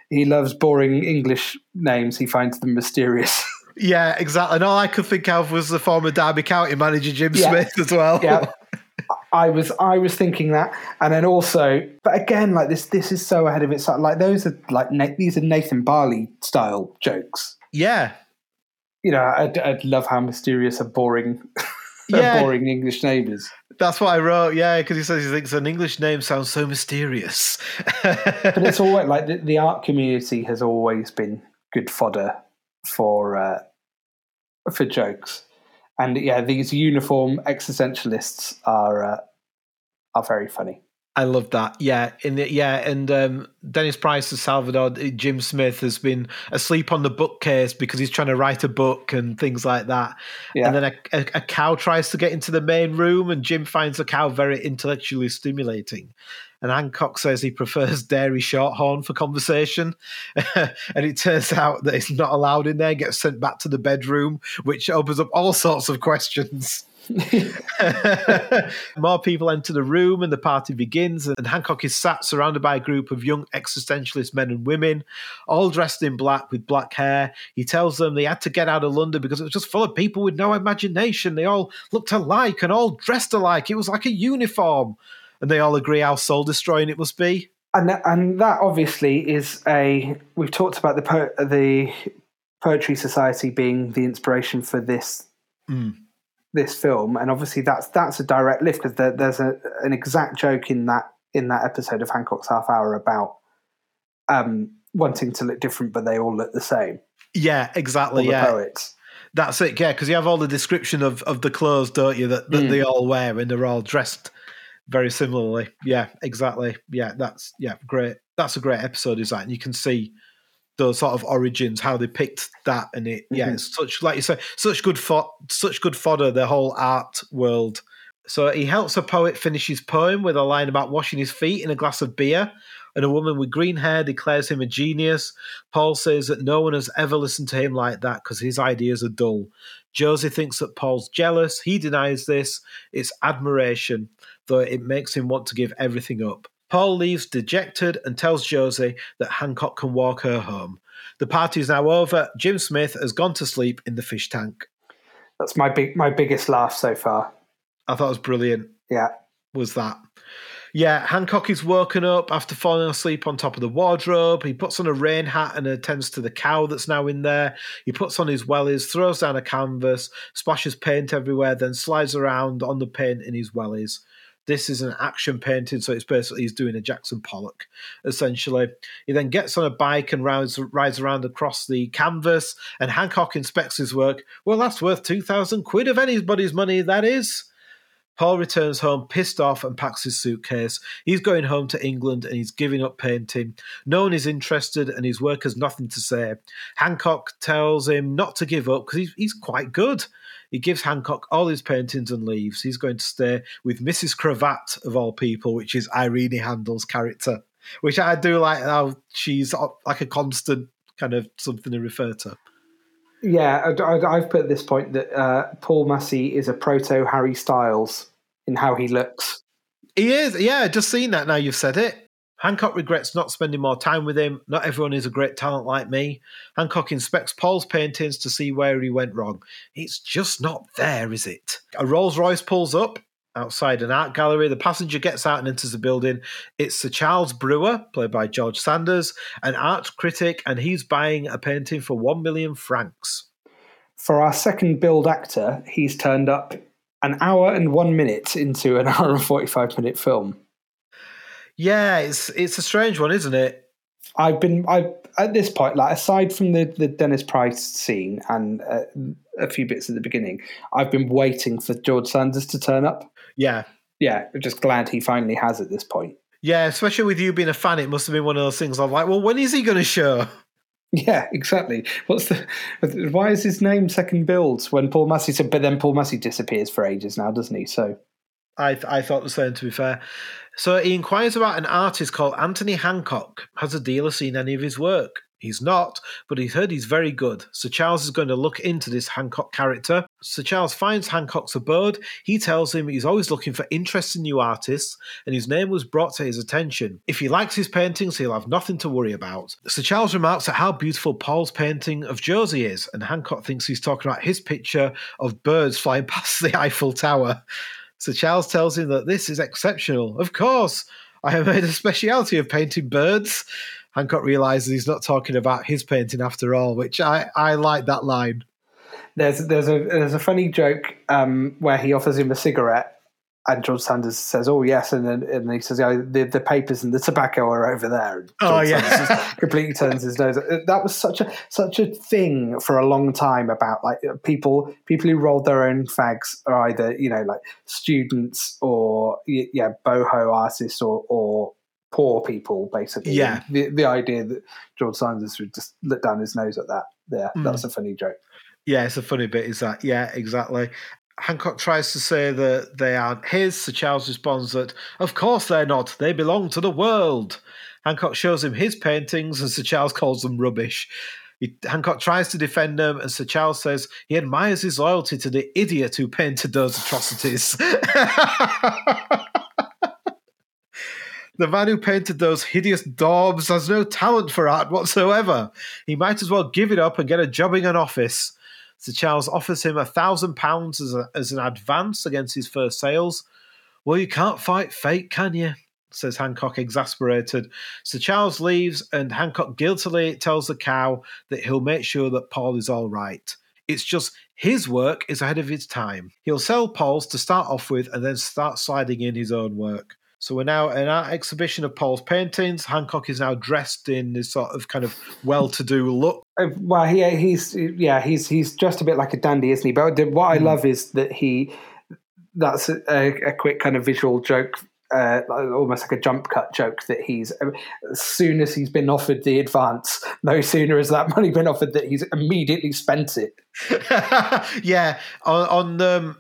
C: he loves boring English names. He finds them mysterious.
D: Yeah, exactly. And all I could think of was the former Derby County manager Jim yeah. Smith as well.
C: Yeah. I was I was thinking that, and then also, but again, like this this is so ahead of its time. Like those are like Na- these are Nathan Barley style jokes.
D: Yeah,
C: You know, I'd, I'd love how mysterious and boring,
D: Yeah.
C: boring English neighbours.
D: that's what I wrote. Yeah, because he says he thinks an English name sounds so mysterious.
C: But it's always like the, the art community has always been good fodder for uh, for jokes, and yeah, these uniform existentialists are uh, are very funny.
D: I love that. Yeah, in the, yeah, and um, Dennis Price as Salvador Jim Smith has been asleep on the bookcase because he's trying to write a book and things like that.
C: Yeah.
D: And then a, a, a cow tries to get into the main room, and Jim finds the cow very intellectually stimulating. And Hancock says he prefers dairy shorthorn for conversation. and it turns out that it's not allowed in there, gets sent back to the bedroom, which opens up all sorts of questions. More people enter the room and the party begins. And Hancock is sat surrounded by a group of young existentialist men and women, all dressed in black with black hair. He tells them they had to get out of London because it was just full of people with no imagination. They all looked alike and all dressed alike. It was like a uniform. And they all agree how soul destroying it must be.
C: and that, and that obviously is a we've talked about the po- the poetry society being the inspiration for this
D: Mm.
C: This film and obviously that's that's a direct lift because there, there's a, an exact joke in that in that episode of hancock's half hour about um wanting to look different but they all look the same
D: Yeah, exactly.
C: the
D: Yeah.
C: poets
D: That's it, yeah, because you have all the description of, of the clothes, don't you, that, that
C: Mm.
D: they all wear and they're all dressed very similarly. Yeah, exactly. Yeah, that's yeah, great. That's a great episode design. You can see those sort of origins, how they picked that, and it yeah,
C: Mhm.
D: it's such like you say, such good fo- such good fodder, the whole art world. So he helps a poet finish his poem with a line about washing his feet in a glass of beer, and a woman with green hair declares him a genius. Paul says that no one has ever listened to him like that because his ideas are dull. Josie thinks that Paul's jealous. He denies this. It's admiration, though it makes him want to give everything up. Paul leaves dejected and tells Josie that Hancock can walk her home. The party is now over. Jim Smith has gone to sleep in the fish tank.
C: that's my big my biggest laugh so far
D: I thought it was brilliant.
C: yeah
D: was that. Yeah, Hancock is woken up after falling asleep on top of the wardrobe. He puts on a rain hat and attends to the cow that's now in there. He puts on his wellies, throws down a canvas, splashes paint everywhere, then slides around on the paint in his wellies. This is an action painting, so it's basically he's doing a Jackson Pollock, essentially. He then gets on a bike and rides, rides around across the canvas, and Hancock inspects his work. Well, that's worth 2,000 quid of anybody's money, that is. Paul returns home pissed off and packs his suitcase. He's going home to England and he's giving up painting. No one is interested and his work has nothing to say. Hancock tells him not to give up because he's, he's quite good. He gives Hancock all his paintings and leaves. He's going to stay with Mrs. Cravat, of all people, which is Irene Handl's character, which I do like how she's like a constant kind of something to refer to.
C: yeah I, i've put at this point that uh, paul massie is a proto harry styles in how he looks
D: He is, yeah, just seen that now you've said it. Hancock regrets not spending more time with him. Not everyone is a great talent like me. Hancock inspects Paul's paintings to see where he went wrong. It's just not there, is it? A Rolls Royce pulls up outside an art gallery. The passenger gets out and enters the building. It's Sir Charles Brewer, played by George Sanders, an art critic, and he's buying a painting for one million francs.
C: for our second build actor he's turned up an hour and one minute into an hour and 45 minute film
D: Yeah, it's it's a strange one, isn't it?
C: I've been I at this point, like aside from the the Dennis Price scene and uh, a few bits at the beginning, I've been waiting for George Sanders to turn up.
D: Yeah.
C: Yeah, I'm just glad he finally has at this point.
D: Yeah, especially with you being a fan, it must have been one of those things. I'm like, well, when is he going to show?
C: Yeah, exactly. What's the? Why is his name second build when Paul Massie said? But then Paul Massie disappears for ages now, doesn't he? So
D: I I thought the same. To be fair, so he inquires about an artist called Anthony Hancock. Has the dealer seen any of his work? He's not, but he's heard he's very good. Sir Charles is going to look into this Hancock character. Sir Charles finds Hancock's abode. He tells him he's always looking for interesting new artists, and his name was brought to his attention. If he likes his paintings, he'll have nothing to worry about. Sir Charles remarks at how beautiful Paul's painting of Josie is, and Hancock thinks he's talking about his picture of birds flying past the Eiffel Tower. So Charles tells him that this is exceptional. Of course, I have made a speciality of painting birds. Hancock realizes he's not talking about his painting after all, which I, I like that line.
C: There's there's a there's a funny joke um, where he offers him a cigarette, and George Sanders says, "Oh yes," and then and he says, "Oh, the, the papers and the tobacco are over there." And
D: Oh, yeah.
C: Sanders just completely turns his nose. That was such a such a thing for a long time about like people people who rolled their own fags are either you know like students or yeah boho artists or or poor people basically.
D: Yeah.
C: the the idea that George Sanders would just look down his nose at that. Yeah,
D: Mm.
C: that's a funny joke.
D: Yeah, it's a funny bit, is that? Yeah, exactly. Hancock tries to say that they aren't his, Sir Charles responds that, of course they're not, they belong to the world. Hancock shows him his paintings, and Sir Charles calls them rubbish. He, Hancock tries to defend them, and Sir Charles says he admires his loyalty to the idiot who painted those atrocities. The man who painted those hideous daubs has no talent for art whatsoever. He might as well give it up and get a job in an office. Sir Charles offers him a thousand pounds as an advance against his first sales. Well, you can't fight fate, can you? says Hancock, exasperated. Sir Charles leaves, and Hancock guiltily tells the cow that he'll make sure that Paul is all right. It's just his work is ahead of his time. He'll sell Paul's to start off with and then start sliding in his own work. So we're now in our exhibition of Paul's paintings. Hancock is now dressed in this sort of kind of well-to-do look.
C: Uh, Well, he he's yeah he's he's just a bit like a dandy, isn't he? But what I
D: Hmm.
C: love is that he that's a, a, a quick kind of visual joke, uh, almost like a jump cut joke. That he's as soon as he's been offered the advance, no sooner has that money been offered that he's immediately spent it.
D: yeah, on, on um,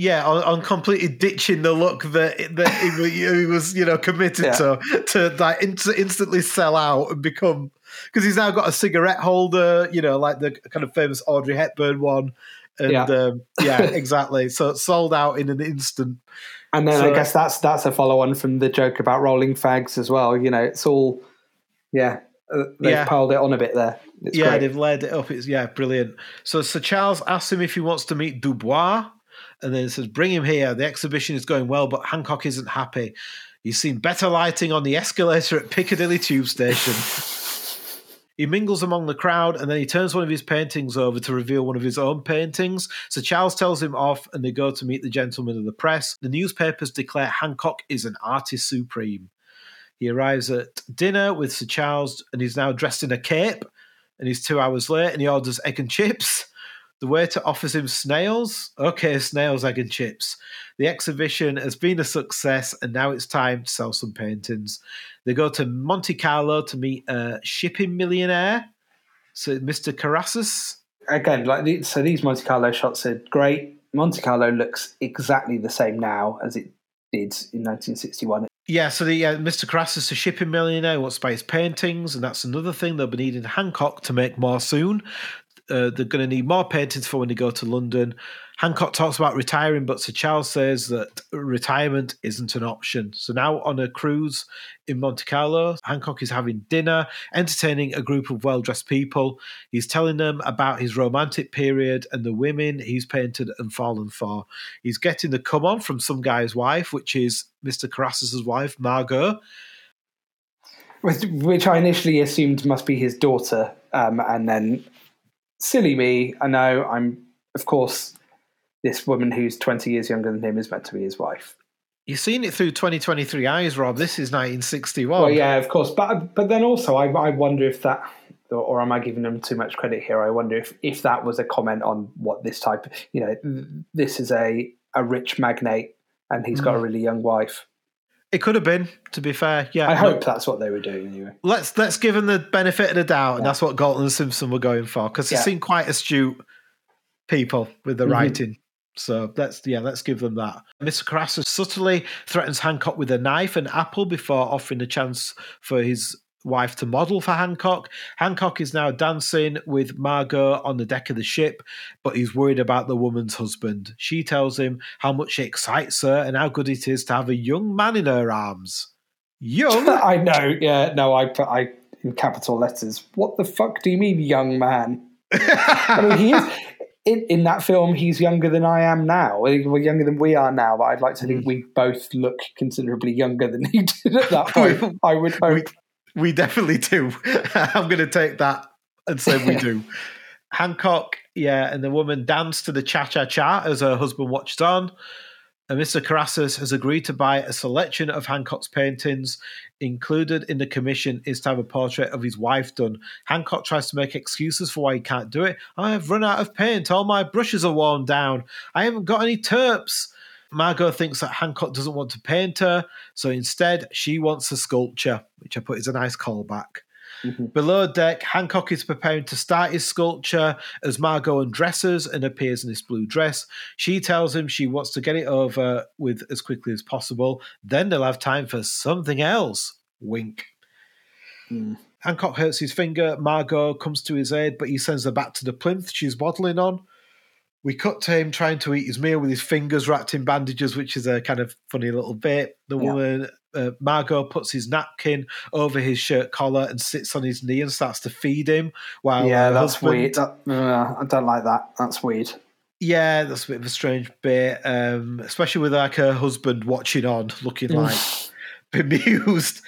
D: yeah, on, on completely ditching the look that that he, he was, you know, committed
C: Yeah.
D: to to like inst- instantly sell out and become because he's now got a cigarette holder, you know, like the kind of famous Audrey Hepburn one, and
C: Yeah.
D: um, yeah, exactly. So sold out in an instant.
C: And then
D: So-
C: I guess that's that's a follow on from the joke about rolling fags as well. You know, it's all yeah. Uh, they've
D: Yeah.
C: piled it on a bit there. It's
D: yeah,
C: great.
D: they've laid it up. It's yeah, brilliant. So Sir Charles asks him if he wants to meet Dubois, and then it says, "Bring him here. The exhibition is going well, but Hancock isn't happy. He's seen better lighting on the escalator at Piccadilly Tube Station." He mingles among the crowd and then he turns one of his paintings over to reveal one of his own paintings. So Charles tells him off and they go to meet the gentlemen of the press. The newspapers declare Hancock is an artist supreme. He arrives at dinner with Sir Charles and he's now dressed in a cape and he's two hours late and he orders egg and chips. The waiter offers him snails. Okay, snails, egg and chips. The exhibition has been a success and now it's time to sell some paintings. They go to Monte Carlo to meet a shipping millionaire, so Mr. Carassus.
C: again, like the, so these Monte Carlo shots are great. Monte Carlo looks exactly the same now as it did in 1961.
D: Yeah, so the uh, Mr. Carassus, a shipping millionaire, wants to buy his paintings, and that's another thing they'll be needing Hancock to make more soon. Uh, they're going to need more paintings for when they go to London. Hancock talks about retiring, but Sir Charles says that retirement isn't an option. So now on a cruise in Monte Carlo, Hancock is having dinner, entertaining a group of well dressed people. He's telling them about his romantic period and the women he's painted and fallen for. He's getting the come on from some guy's wife, which is Mr. Carassus's wife, Margot.
C: Which I initially assumed must be his daughter, um, and then silly me, I know I'm of course this woman who's 20 years younger than him is meant to be his wife.
D: You've seen it through 2023 eyes, Rob. This is 1961.
C: Well, yeah, of course, but but then also I, I wonder if that, or, am I giving them too much credit here? I wonder if if that was a comment on what this type, you know, this is a a rich magnate and he's got a mm. really young wife.
D: It could have been, to be fair. Yeah.
C: I hope that's what they were doing anyway.
D: let's let's give them the benefit of the doubt, and that's what Galton and Simpson were going for because they
C: Yeah.
D: seem quite astute people with the
C: Mhm.
D: writing. So let's yeah, let's give them that. Mr. Carassus subtly threatens Hancock with a knife and apple before offering a chance for his wife to model for Hancock. Hancock is now dancing with Margot on the deck of the ship, but he's worried about the woman's husband. She tells him how much it excites her and how good it is to have a young man in her arms. Young?
C: I know, yeah, no, I put I in capital letters. What the fuck do you mean, young man? I mean, he is. in, in that film, he's younger than I am now. We're younger than we are now, but I'd like to think hmm. we both look considerably younger than he did at that point. I would hope.
D: We definitely do. I'm going to take that and say we do. Hancock, yeah, and the woman dance to the cha cha cha as her husband watches on. And Mr. Carassus has agreed to buy a selection of Hancock's paintings. Included in the commission is to have a portrait of his wife done. Hancock tries to make excuses for why he can't do it. I have run out of paint. All my brushes are worn down. I haven't got any terps. Margot thinks that Hancock doesn't want to paint her, so instead she wants a sculpture, which I put is a nice callback. Mm-hmm. Below deck, Hancock is preparing to start his sculpture as Margot undresses and appears in this blue dress. She tells him she wants to get it over with as quickly as possible. Then they'll have time for something else. Wink. Hmm. Hancock hurts his finger. Margot comes to his aid, but he sends her back to the plinth she's waddling on. We cut to him trying to eat his meal with his fingers wrapped in bandages, which is a kind of funny little bit. The
C: Yeah.
D: woman, uh, Margot, puts his napkin over his shirt collar and sits on his knee and starts to feed him. While
C: yeah, that's
D: husband-
C: weird. That, uh, I don't like that. That's weird.
D: Yeah, that's a bit of a strange bit, um, especially with like her husband watching on, looking like bemused.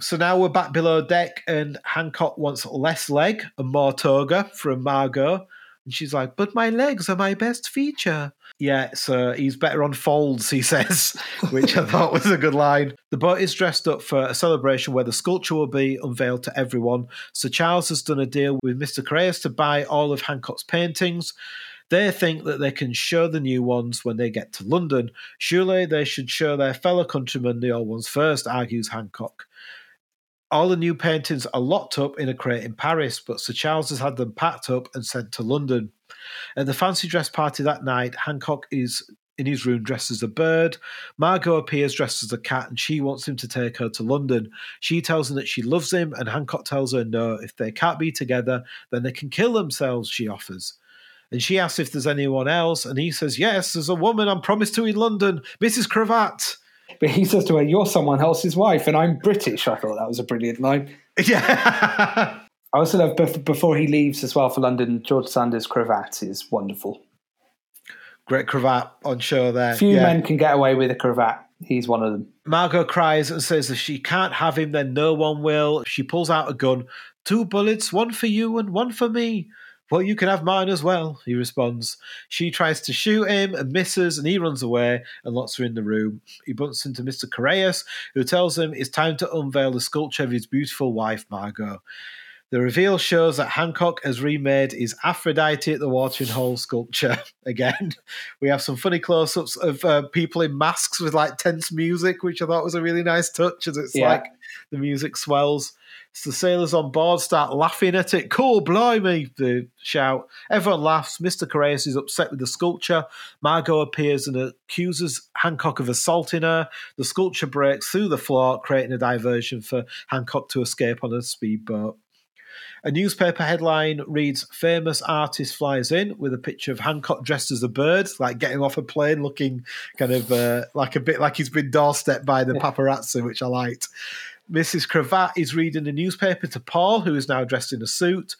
D: So now we're back below deck, and Hancock wants less leg and more toga from Margot. And she's like, But my legs are my best feature. Yeah, so he's better on folds, he says, which I thought was a good line. The boat is dressed up for a celebration where the sculpture will be unveiled to everyone. So Charles has done a deal with Mr. Carreras to buy all of Hancock's paintings. They think that they can show the new ones when they get to London. Surely they should show their fellow countrymen the old ones first, argues Hancock. All the new paintings are locked up in a crate in Paris, but Sir Charles has had them packed up and sent to London. At the fancy dress party that night, Hancock is in his room dressed as a bird. Margot appears dressed as a cat and she wants him to take her to London. She tells him that she loves him, and Hancock tells her no, if they can't be together, then they can kill themselves, she offers. And she asks if there's anyone else, and he says, Yes, there's a woman I'm promised to in London, Mrs. Cravat.
C: But he says to her, "You're someone else's wife, and I'm British." I thought that was a brilliant line.
D: Yeah.
C: I also love before he leaves as well for London. George Sanders' cravat is wonderful.
D: Great cravat on show there.
C: Few
D: Yeah.
C: men can get away with a cravat. He's one of them.
D: Margot cries and says if she can't have him, then no one will. She pulls out a gun. Two bullets, one for you and one for me. Well, you can have mine as well, he responds. She tries to shoot him and misses, and he runs away and locks her in the room. He bumps into Mr. Carreras, who tells him it's time to unveil the sculpture of his beautiful wife, Margot. The reveal shows that Hancock has remade his Aphrodite at the watering hole sculpture again. We have some funny close ups of uh, people in masks with like tense music, which I thought was a really nice touch as it's
C: Yeah.
D: like the music swells. So the sailors on board start laughing at it. Cool, blimey, they shout. Everyone laughs. Mr. Carreras is upset with the sculpture. Margot appears and accuses Hancock of assaulting her. The sculpture breaks through the floor, creating a diversion for Hancock to escape on a speedboat. A newspaper headline reads Famous artist flies in with a picture of Hancock dressed as a bird, like getting off a plane looking kind of uh, like a bit like he's been doorstepped by the paparazzi, which I liked. Mrs. Cravat is reading the newspaper to Paul, who is now dressed in a suit.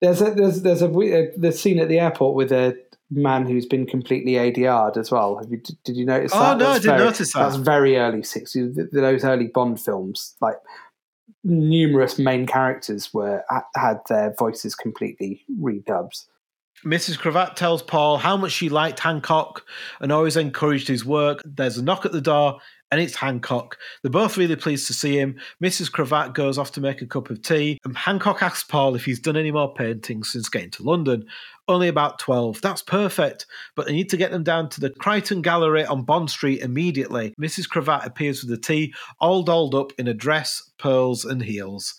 C: There's a there's there's a, we- uh, the scene at the airport with a man who's been completely ADR'd as well. Have you, did you notice that?
D: Oh,
C: that?
D: no, I
C: That's
D: didn't
C: very-
D: notice that.
C: That's very early sixties. Those early Bond films, like numerous main characters were had their voices completely redubbed.
D: Mrs. Cravat tells Paul how much she liked Hancock and always encouraged his work. There's a knock at the door, and it's Hancock. They're both really pleased to see him. Mrs. Cravat goes off to make a cup of tea, and Hancock asks Paul if he's done any more paintings since getting to London. Only about 12. That's perfect, but they need to get them down to the Crichton Gallery on Bond Street immediately. Mrs. Cravat appears with the tea, all dolled up in a dress, pearls, and heels.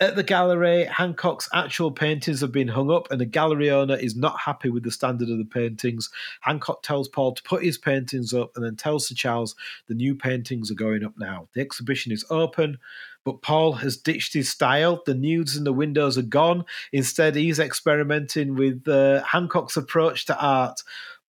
D: At the gallery, Hancock's actual paintings have been hung up, and the gallery owner is not happy with the standard of the paintings. Hancock tells Paul to put his paintings up and then tells Sir Charles the new paintings are going up now. The exhibition is open, but Paul has ditched his style. The nudes in the windows are gone. Instead, he's experimenting with uh, Hancock's approach to art.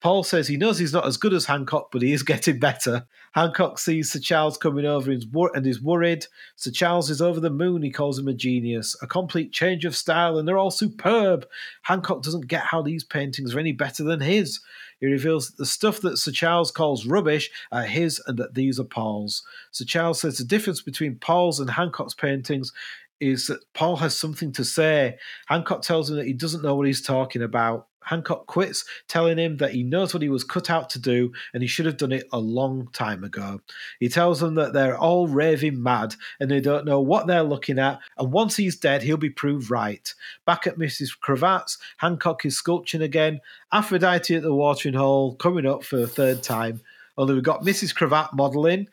D: Paul says he knows he's not as good as Hancock, but he is getting better. Hancock sees Sir Charles coming over and is worried. Sir Charles is over the moon. He calls him a genius. A complete change of style, and they're all superb. Hancock doesn't get how these paintings are any better than his. He reveals that the stuff that Sir Charles calls rubbish are his and that these are Paul's. Sir Charles says the difference between Paul's and Hancock's paintings is that Paul has something to say. Hancock tells him that he doesn't know what he's talking about. Hancock quits, telling him that he knows what he was cut out to do and he should have done it a long time ago. He tells them that they're all raving mad and they don't know what they're looking at, and once he's dead, he'll be proved right. Back at Mrs. Cravat's, Hancock is sculpting again. Aphrodite at the watering hole, coming up for the third time. Only we've got Mrs. Cravat modelling.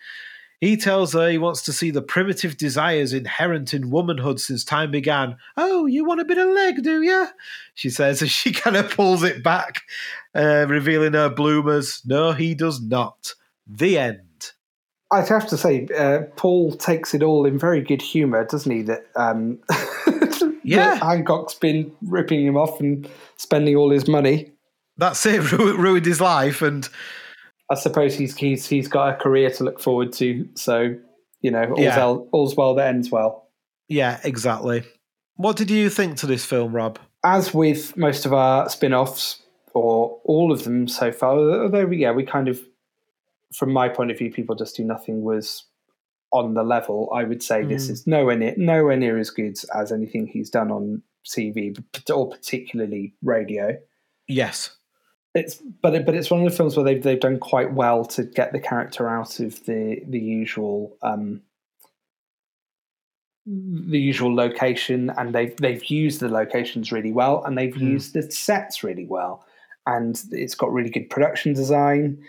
D: He tells her he wants to see the primitive desires inherent in womanhood since time began. Oh, you want a bit of leg, do you? She says as she kind of pulls it back, uh, revealing her bloomers. No, he does not. The end.
C: I'd have to say, uh, Paul takes it all in very good humour, doesn't he? That, um,
D: yeah.
C: that Hancock's been ripping him off and spending all his money.
D: That's it, ruined his life. And
C: I suppose he's he's he's got a career to look forward to. So you know, all's, yeah. well, all's well that ends well.
D: Yeah, exactly. What did you think to this film, Rob?
C: As with most of our spin-offs, or all of them so far, although yeah, we kind of, from my point of view, people just do nothing was on the level. I would say mm. this is nowhere near nowhere near as good as anything he's done on TV or particularly radio.
D: Yes,
C: it's but it, but it's one of the films where they've they've done quite well to get the character out of the the usual um, the usual location, and they've they've used the locations really well, and they've mm. used the sets really well, and it's got really good production design.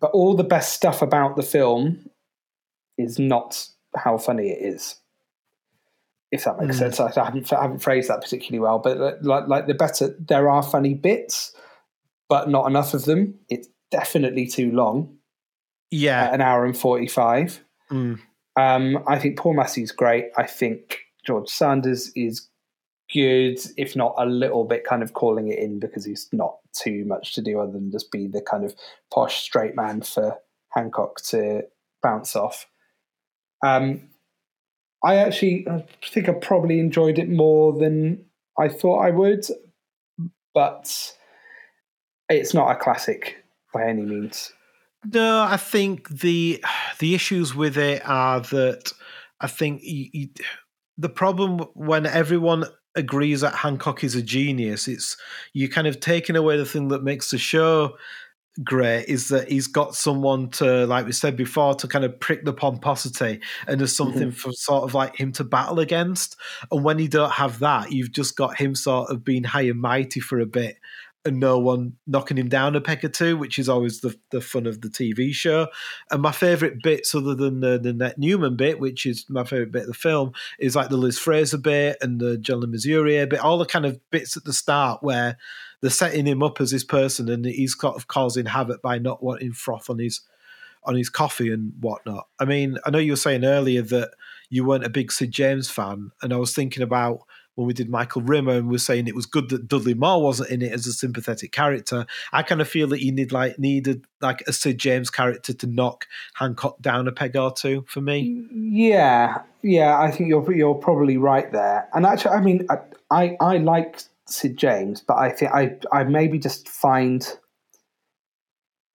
C: But all the best stuff about the film is not how funny it is. If that makes mm. sense, I haven't I haven't phrased that particularly well, but like like the better there are funny bits but not enough of them. It's definitely too long.
D: Yeah,
C: an hour and forty-five.
D: Mm.
C: Um, I think Paul Massie's great. I think George Sanders is good, if not a little bit kind of calling it in because he's not too much to do other than just be the kind of posh straight man for Hancock to bounce off. Um, I actually I think I probably enjoyed it more than I thought I would, but it's not a classic by any means.
D: No, I think the the issues with it are that I think you, you, the problem when everyone agrees that Hancock is a genius, it's you kind of taking away the thing that makes the show great is that he's got someone to, like we said before, to kind of prick the pomposity and there's something mm-hmm. for sort of like him to battle against. And when you don't have that, you've just got him sort of being high and mighty for a bit and no one knocking him down a peg or two, which is always the, the fun of the TV show. And my favourite bits, other than the, the Ned Newman bit, which is my favourite bit of the film, is like the Liz Fraser bit and the John Mesurier bit, all the kind of bits at the start where they're setting him up as this person and he's kind of causing havoc by not wanting froth on his on his coffee and whatnot. I mean, I know you were saying earlier that you weren't a big Sid James fan, and I was thinking about when we did Michael Rimmer and we are saying it was good that Dudley Moore wasn't in it as a sympathetic character. I kind of feel that you need like needed like a Sid James character to knock Hancock down a peg or two for me.
C: Yeah, yeah, I think you're you're probably right there. And actually, I mean, I I, I like Sid James, but I think I I maybe just find.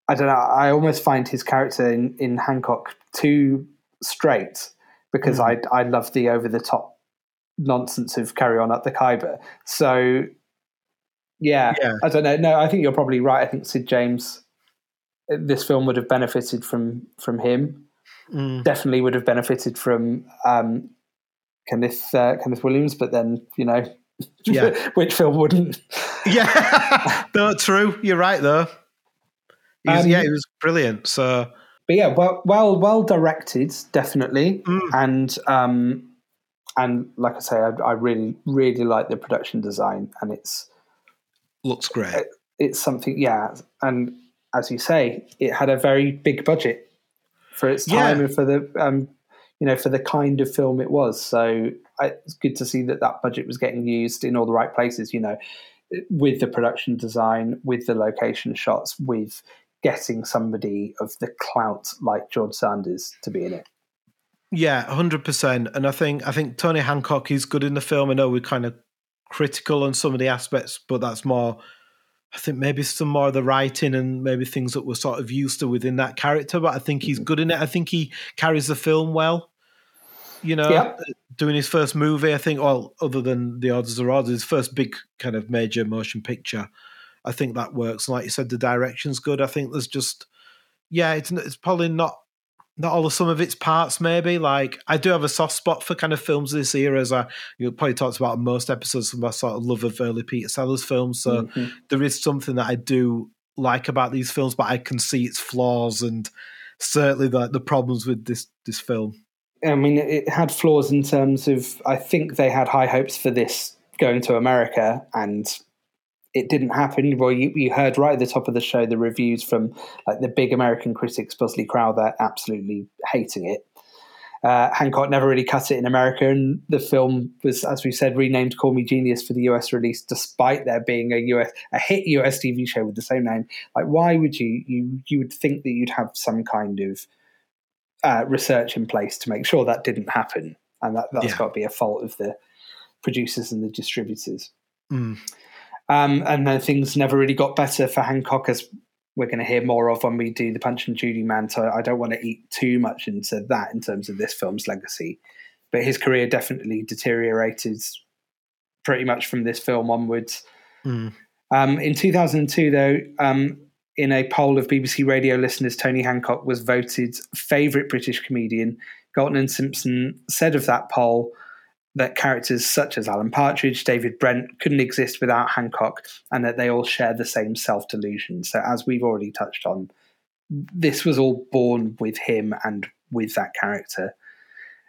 C: I don't know. I almost find his character in, in Hancock too straight because mm. I I love the over the top nonsense of carry on up the Khyber. So yeah, yeah, I don't know. No, I think you're probably right. I think Sid James, this film would have benefited from from him. Mm. Definitely would have benefited from um, Kenneth uh, Kenneth Williams, but then you know, yeah. which film wouldn't?
D: Yeah, no, true. You're right though. He was, um, yeah, he was brilliant. So,
C: but yeah, well, well, well directed, definitely, mm. and um, and like I say, I, I, really, really like the production design, and it's
D: looks great.
C: It, it's something, yeah. And as you say, it had a very big budget for its time yeah. and for the, um, you know, for the kind of film it was. So I, it's good to see that that budget was getting used in all the right places. You know, with the production design, with the location shots, with getting somebody of the clout like George Sanders to be in it.
D: Yeah, hundred percent. And I think I think Tony Hancock is good in the film. I know we're kind of critical on some of the aspects, but that's more. I think maybe some more of the writing and maybe things that we're sort of used to within that character. But I think he's mm-hmm. good in it. I think he carries the film well. You know,
C: Yeah.
D: doing his first movie. I think, well, other than the Orders Are Orders, his first big kind of major motion picture. I think that works. And like you said, the direction's good. I think there's just, yeah, it's it's probably not not all of some of its parts. Maybe like I do have a soft spot for kind of films of this era, as I you probably talked about in most episodes of my sort of love of early Peter Sellers films. So
C: Mhm.
D: there is something that I do like about these films, but I can see its flaws and certainly the the problems with this this film.
C: I mean, it had flaws in terms of I think they had high hopes for this going to America, and it didn't happen. Well, you, you heard right at the top of the show the reviews from like the big American critics, Bosley Crowther, absolutely hating it. Uh, Hancock never really cut it in America, and the film was, as we said, renamed "Call Me Genius" for the US release, despite there being a US a hit US TV show with the same name. Like, why would you you you would think that you'd have some kind of uh, research in place to make sure that didn't happen, and that that's
D: Yeah.
C: got to be a fault of the producers and the distributors.
D: Mm.
C: Um, and then things never really got better for Hancock, as we're going to hear more of when we do the Punch and Judy Man. So I don't want to eat too much into that in terms of this film's legacy. But his career definitely deteriorated pretty much from this film onwards.
D: Mm.
C: Um, in 2002, though, um, in a poll of BBC radio listeners, Tony Hancock was voted favourite British comedian. Galton and Simpson said of that poll that characters such as Alan Partridge, David Brent couldn't exist without Hancock, and that they all share the same self delusion. So, as we've already touched on, this was all born with him and with that character.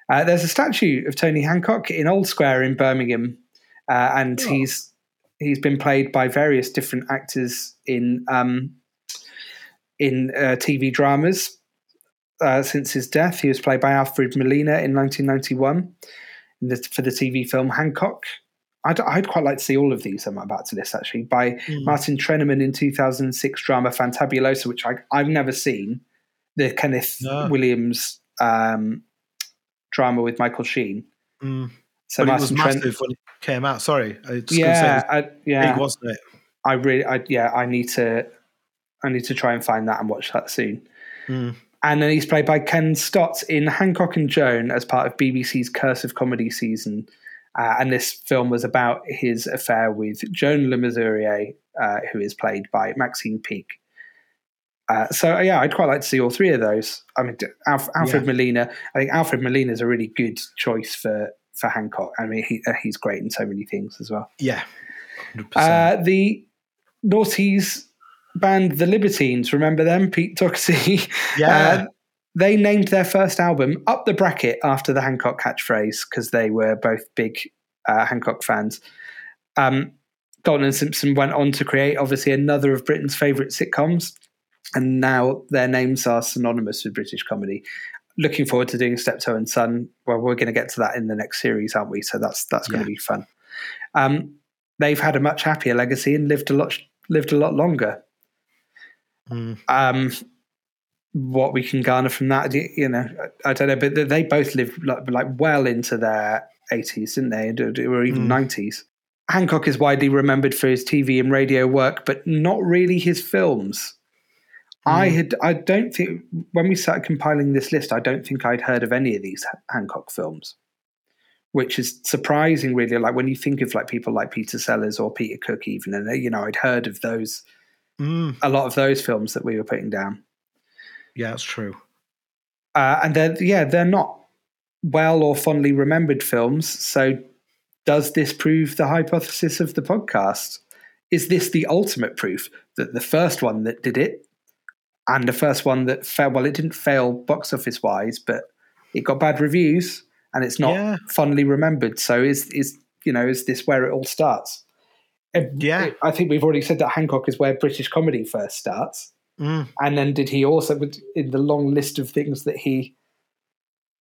C: Uh, there's a statue of Tony Hancock in Old Square in Birmingham, uh, and
D: Oh.
C: he's he's been played by various different actors in um, in uh, TV dramas. Uh, since his death, he was played by Alfred Molina in 1991 in the, for the TV film Hancock. I'd, I'd quite like to see all of these. I'm about to list actually by
D: Mm.
C: Martin Trenaman in 2006 drama Fantabulosa, which I, I've never seen. The Kenneth
D: No.
C: Williams um, drama with Michael Sheen.
D: Mm.
C: So
D: but it was
C: Martin Tren-
D: massive when it came out. Sorry, I just
C: yeah,
D: gonna say
C: I, yeah.
D: it was big, wasn't it?
C: I really, I, yeah, I need to, I need to try and find that and watch that soon.
D: Mm.
C: And then he's played by Ken Stott in Hancock and Joan as part of BBC's Curse of Comedy season. Uh, and this film was about his affair with Joan Le Mesurier, uh, who is played by Maxine Peake. Uh, so yeah, I'd quite like to see all three of those. I mean, Alf, Alfred
D: Yeah.
C: Molina. I think Alfred Molina is a really good choice for for Hancock. I mean, he, uh, he's great in so many things as well.
D: Yeah, 100%.
C: Uh, the noughties band The Libertines, remember them? Pete Doherty.
D: yeah,
C: Uh, they named their first album Up the Bracket after the Hancock catchphrase because they were both big uh, Hancock fans. Um, Galton and Simpson went on to create, obviously, another of Britain's favourite sitcoms, and now their names are synonymous with British comedy. Looking forward to doing Steptoe and Son. Well, we're going to get to that in the next series, aren't we? So that's that's going
D: Yeah.
C: to be fun. Um, they've had a much happier legacy and lived a lot lived a lot longer
D: Mm.
C: um, what we can garner from that, you you know, I I don't know, but they both lived like, like well into their 80s, didn't they? Or even
D: Mm.
C: 90s. Hancock is widely remembered for his TV and radio work, but not really his films. I
D: Mm.
C: had, I don't think, when we started compiling this list, I don't think I'd heard of any of these Hancock films, which is surprising, really. Like when you think of like people like Peter Sellers or Peter Cook, even, and you know, I'd heard of those,
D: Mm.
C: a lot of those films that we were putting down.
D: yeah, that's true.
C: uh, and they're yeah they're not well or fondly remembered films. So, does this prove the hypothesis of the podcast? Is this the ultimate proof that the first one that did it, and the first one that failed? Well, it didn't fail box office wise, but it got bad reviews, and it's not
D: Yeah.
C: fondly remembered. So, is is you know is this where it all starts?
D: Yeah.
C: I think we've already said that Hancock is where British comedy first starts.
D: Mm.
C: And then did he also in the long list of things that he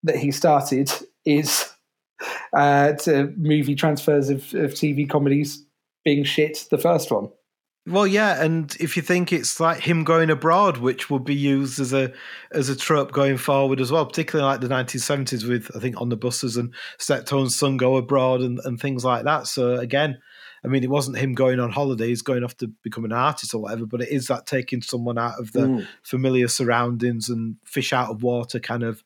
C: that he started is uh, to movie transfers of, of TV comedies being shit the first one.
D: Well, yeah, and if you think it's like him going abroad, which would be used as a as a trope going forward as well, particularly like the 1970s with I think on the buses and Steptoe and Son go abroad and, and things like that. So again, I mean, it wasn't him going on holidays, going off to become an artist or whatever, but it is that taking someone out of the
C: Mm.
D: familiar surroundings and fish out of water kind of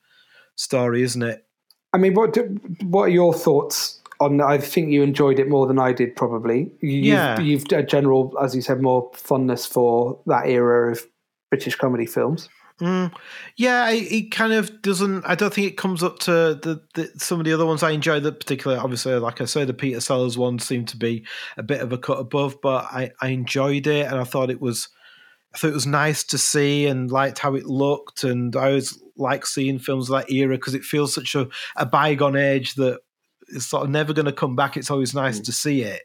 D: story, isn't it?
C: I mean, what do, what are your thoughts on? I think you enjoyed it more than I did, probably. You've,
D: Yeah.
C: you've a general, as you said, more fondness for that era of British comedy films.
D: Mm, yeah, it, it kind of doesn't. I don't think it comes up to the, the some of the other ones I enjoy. That particularly, obviously, like I say, the Peter Sellers one seemed to be a bit of a cut above, but I, I enjoyed it and I thought it was. I thought it was nice to see and liked how it looked, and I always like seeing films of that era because it feels such a, a bygone age that it's sort of never going to come back. It's always nice to see it.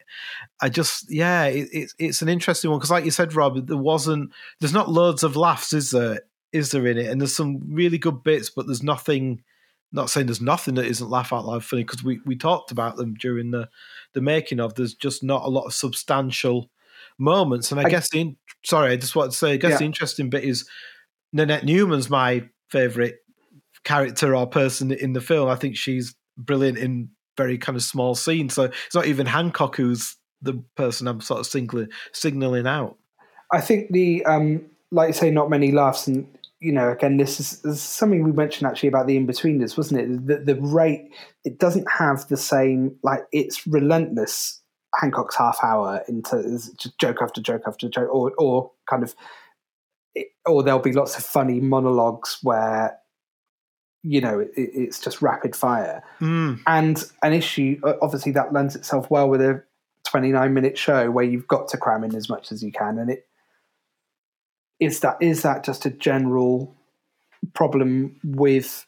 D: I just, yeah, it, it's it's an interesting one because, like you said, Rob, there wasn't, there's not loads of laughs, is there? Is there in it? And there's some really good bits, but there's nothing. Not saying there's nothing that isn't laugh out loud funny because we we talked about them during the the making of. There's just not a lot of substantial moments, and I,
C: I-
D: guess the in- sorry, I just wanted to say, I guess
C: Yeah.
D: the interesting bit is Nanette Newman's my favorite character or person in the film. I think she's brilliant in very kind of small scenes. So it's not even Hancock who's the person I'm sort of signaling, signaling out.
C: I think the, um, like you say, not many laughs, and you know, again, this is, this is something we mentioned actually about the in-betweeners, wasn't it? The, the rate it doesn't have the same, like it's relentless. Hancock's half hour into is just joke after joke after joke, or or kind of, or there'll be lots of funny monologues where, you know, it, it's just rapid fire.
D: Mm,
C: and an issue obviously that lends itself well with a 29 minute show where you've got to cram in as much as you can and it is that is that just a general problem with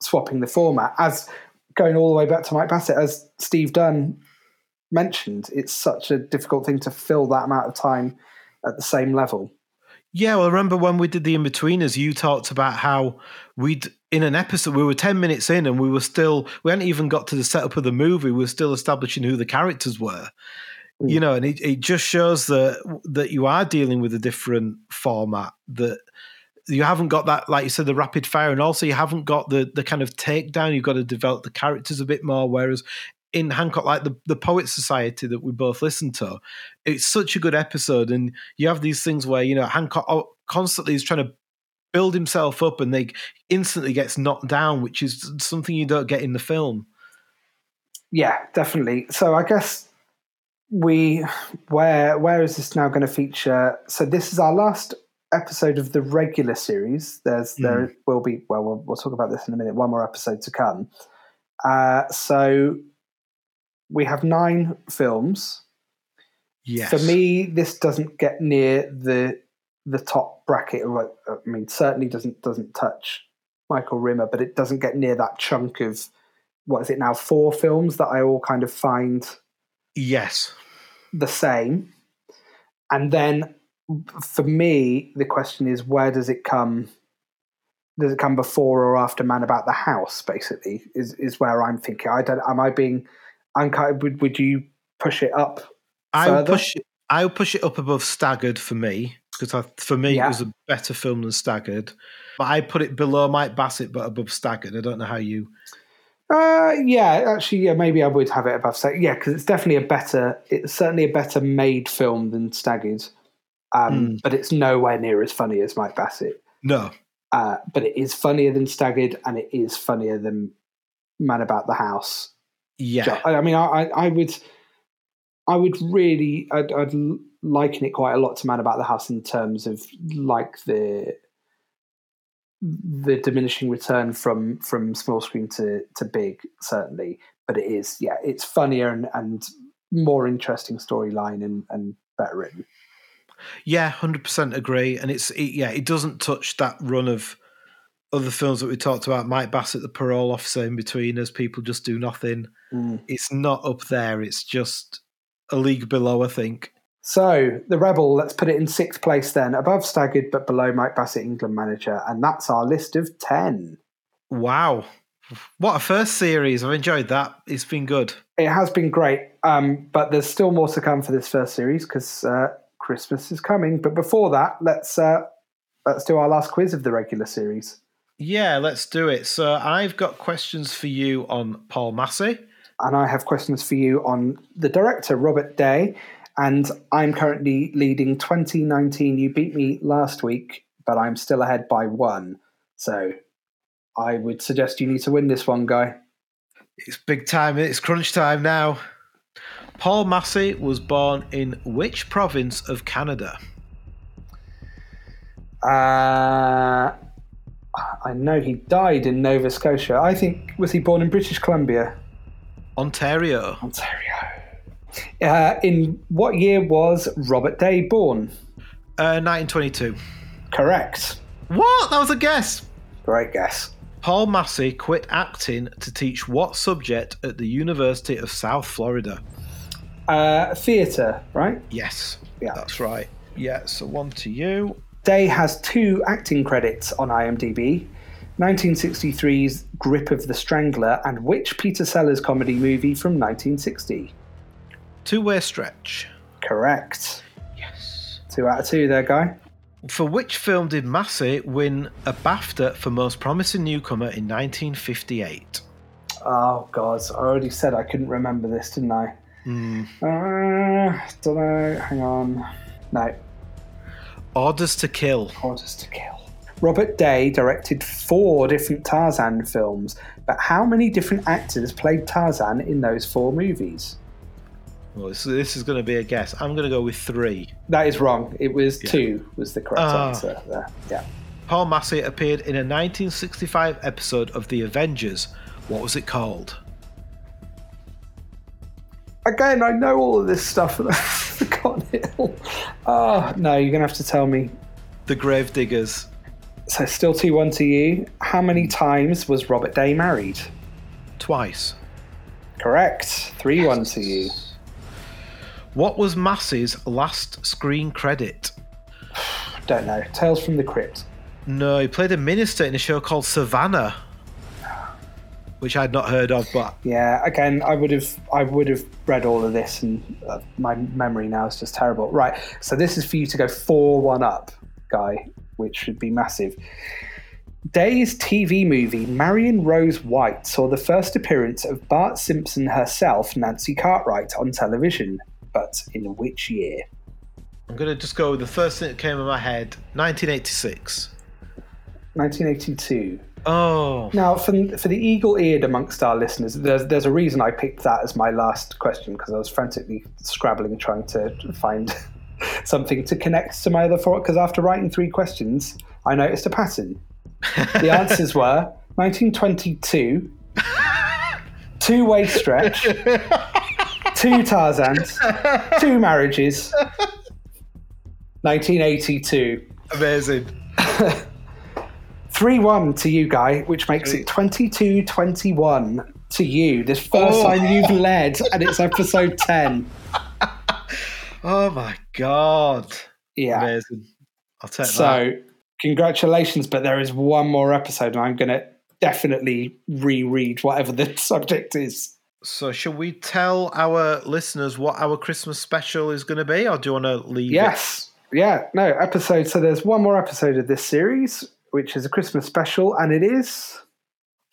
C: swapping the format as going all the way back to Mike Bassett as Steve Dunn mentioned it's such a difficult thing to fill that amount of time at the same level
D: Yeah, well, I remember when we did the Inbetweeners, you talked about how we'd in an episode we were ten minutes in and we were still we hadn't even got to the setup of the movie. We were still establishing who the characters were.
C: Mm.
D: You know, and it, it just shows that that you are dealing with a different format. That you haven't got that, like you said, the rapid fire, and also you haven't got the the kind of takedown. You've got to develop the characters a bit more. Whereas in Hancock, like the the Poetry Society that we both listened to, it's such a good episode, and you have these things where you know Hancock oh, constantly is trying to build himself up, and they instantly gets knocked down, which is something you don't get in the film.
C: Yeah, definitely. So I guess we where where is this now going to feature? So this is our last episode of the regular series. There's there will be well, we'll we'll talk about this in a minute. One more episode to come. Uh, so we have nine films.
D: Yes,
C: For me, this doesn't get near the the top bracket. I mean, certainly doesn't doesn't touch Michael Rimmer, but it doesn't get near that chunk of what is it now? Four films that I all kind of find
D: yes,
C: the same. And then for me, the question is where does it come? Does it come before or after Man About the House? Basically, is is where I'm thinking. I don't. Am I being? I'm kind of, would would you push it up?
D: I would push. It, I would push it up above Staggered for me because for me
C: Yeah.
D: it was a better film than Staggered. But I put it below Mike Bassett, but above Staggered. I don't know how you.
C: Uh, yeah, actually, yeah, maybe I would have it above Staggered. Yeah, because it's definitely a better. It's certainly a better made film than Staggered. Um,
D: Mm.
C: But it's nowhere near as funny as Mike Bassett.
D: No,
C: Uh, but it is funnier than Staggered, and it is funnier than Man About the House.
D: yeah,
C: I I mean, I, I, I would, I would really, I'd, I'd liken it quite a lot to Man About the House in terms of like the the diminishing return from from small screen to to big, certainly. But it is, yeah, it's funnier and and more interesting storyline and and better written.
D: yeah, hundred percent agree. And it's it, yeah, it doesn't touch that run of other films that we talked about. Mike Bassett, the parole officer, Inbetweeners people just do nothing.
C: Mm.
D: It's not up there. It's just a league below, I think.
C: So the Rebel, let's put it in sixth place then, above Staggered but below Mike Bassett, England manager, and that's our list of ten.
D: Wow. What a first series. I've enjoyed that. It's been good.
C: It has been great, um, but there's still more to come for this first series because uh, Christmas is coming. But before that, let's uh, let's do our last quiz of the regular series.
D: Yeah, let's do it. So I've got questions for you on Paul Massie.
C: And I have questions for you on the director, Robert Day. And I'm currently leading 2019. You beat me last week, but I'm still ahead by one. So I would suggest you need to win this one, guy.
D: It's big time. It's crunch time now. Paul Massie was born in which province of Canada?
C: Uh, I know he died in Nova Scotia. I think was he born in British Columbia,
D: Ontario.
C: Ontario. Uh, in what year was Robert Day born?
D: Uh, 1922.
C: Correct.
D: What? That was a guess.
C: Great guess.
D: Paul Massie quit acting to teach what subject at the University of South Florida?
C: Uh, theatre, right?
D: Yes.
C: Yeah.
D: That's right. Yeah, so one to you.
C: Day has two acting credits on IMDb 1963's Grip of the Strangler and which Peter Sellers comedy movie from 1960?
D: Two way stretch.
C: Correct.
D: Yes.
C: Two out of two there, guy.
D: For which film did Massie win a BAFTA for Most Promising Newcomer in 1958?
C: Oh, God. I already said I couldn't remember this, didn't I?
D: Hmm.
C: Uh, don't know. Hang on. No.
D: Orders to Kill.
C: Orders to Kill. Robert Day directed four different Tarzan films, but how many different actors played Tarzan in those four movies?
D: Well, so this is going to be a guess. I'm going to go with three.
C: That is wrong. It was
D: Yeah.
C: two, was the correct
D: Ah.
C: answer there. Yeah.
D: Paul Massie appeared in a 1965 episode of The Avengers. What was it called?
C: Again, I know all of this stuff and I've forgotten it all. Oh, no, you're going to have to tell me.
D: The Grave Diggers.
C: So, still 2 1 to you. How many times was Robert Day married?
D: Twice.
C: Correct. 3 1 to you.
D: What was Massie's last screen credit?
C: Don't know. Tales from the Crypt.
D: No, he played a minister in a show called Savannah, which I'd not heard of, but
C: Yeah, again, I would have, I would have read all of this, and uh, my memory now is just terrible. Right, so this is for you to go four one up, guy, which should be massive. Day's TV movie Marion Rose White saw the first appearance of Bart Simpson herself, Nancy Cartwright, on television, but in which year?
D: I'm going to just go with the first thing that came in my head 1986.
C: 1982.
D: Oh,
C: Now, for, for the eagle-eared amongst our listeners, there's, there's a reason I picked that as my last question because I was frantically scrabbling trying to find something to connect to my other four. Because after writing three questions, I noticed a pattern. The answers were 1922, two-way stretch, two Tarzans, two marriages, 1982.
D: amazing.
C: 3 1 to you, Guy, which makes it 22 21 to you. This first
D: Oh.
C: time you've led, and it's episode 10.
D: Oh my God.
C: Yeah.
D: Amazing. I'll take that.
C: So, congratulations, but there is one more episode, and I'm going to definitely reread whatever the subject is.
D: So, shall we tell our listeners what our Christmas special is going to be, or do you want to leave it?
C: Yes. Yeah. No, episode. So, there's one more episode of this series, which is a Christmas special, and it is.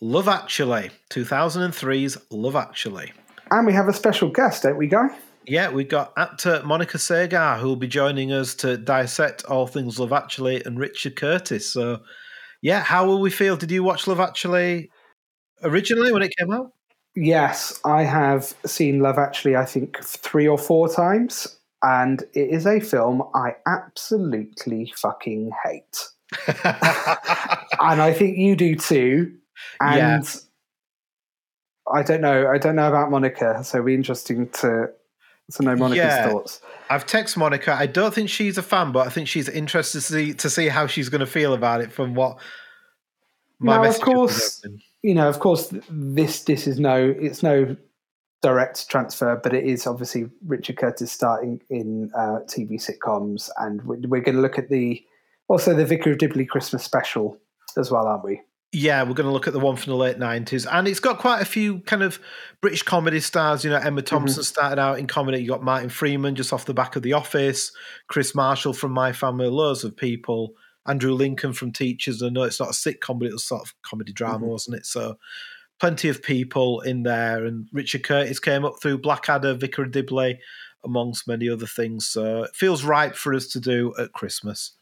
D: Love Actually, 2003's Love Actually.
C: And we have a special guest, don't we, Guy?
D: Yeah, we've got actor Monica Segar who will be joining us to dissect all things Love Actually and Richard Curtis. So, yeah, how will we feel? Did you watch Love Actually originally when it came out?
C: Yes, I have seen Love Actually, I think, three or four times, and it is a film I absolutely fucking hate. and I think you do too. And I don't know. I don't know about Monica, so it'll be interesting to to know Monica's
D: Yeah.
C: thoughts.
D: I've texted Monica. I don't think she's a fan, but I think she's interested to see to see how she's going to feel about it from what my
C: Now, of course. You know, of course, this this is no, it's no direct transfer, but it is obviously Richard Curtis starting in uh, TV sitcoms, and we're, we're going to look at the also the Vicar of Dibley Christmas special as well, aren't we?
D: Yeah, we're going to look at the one from the late nineties, and it's got quite a few kind of British comedy stars. You know, Emma Thompson mm-hmm. started out in comedy. You got Martin Freeman just off the back of The Office, Kris Marshall from My Family, loads of people. Andrew Lincoln from Teachers. I know it's not a sitcom, but it was sort of comedy drama, mm-hmm. wasn't it? So plenty of people in there, and Richard Curtis came up through Blackadder, Vicar of Dibley, amongst many other things. So it feels right for us to do at Christmas.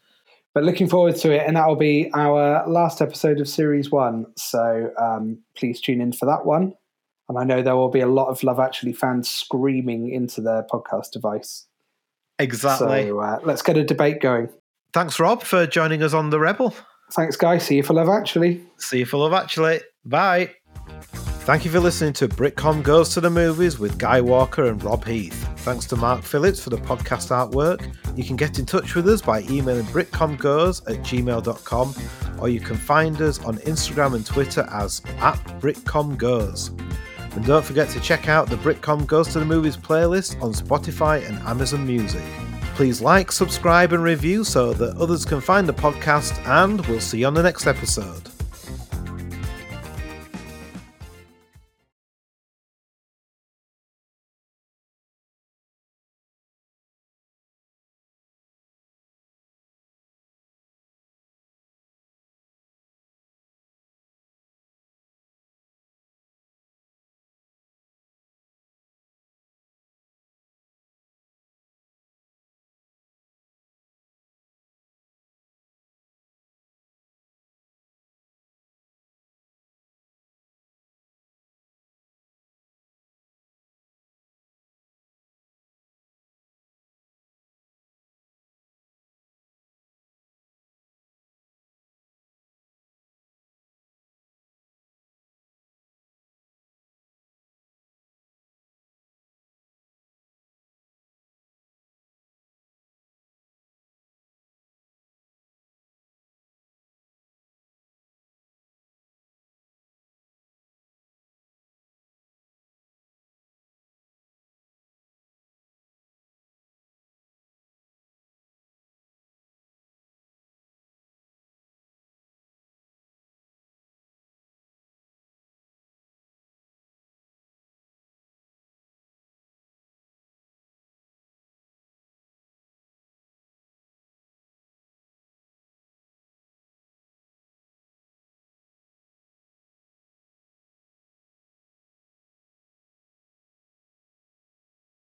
C: But looking forward to it, and that will be our last episode of series one. So um, please tune in for that one. And I know there will be a lot of Love Actually fans screaming into their podcast device.
D: Exactly.
C: So uh, let's get a debate going.
D: Thanks, Rob, for joining us on The Rebel.
C: Thanks, guys. See you for Love Actually.
D: See you for Love Actually. Bye. Thank you for listening to Britcom Goes to the Movies with Guy Walker and Rob Heath. Thanks to Mark Phillips for the podcast artwork. You can get in touch with us by emailing britcomgoes at gmail.com or you can find us on Instagram and Twitter as at britcomgoes. And don't forget to check out the Britcom Goes to the Movies playlist on Spotify and Amazon Music. Please like, subscribe, and review so that others can find the podcast, and we'll see you on the next episode.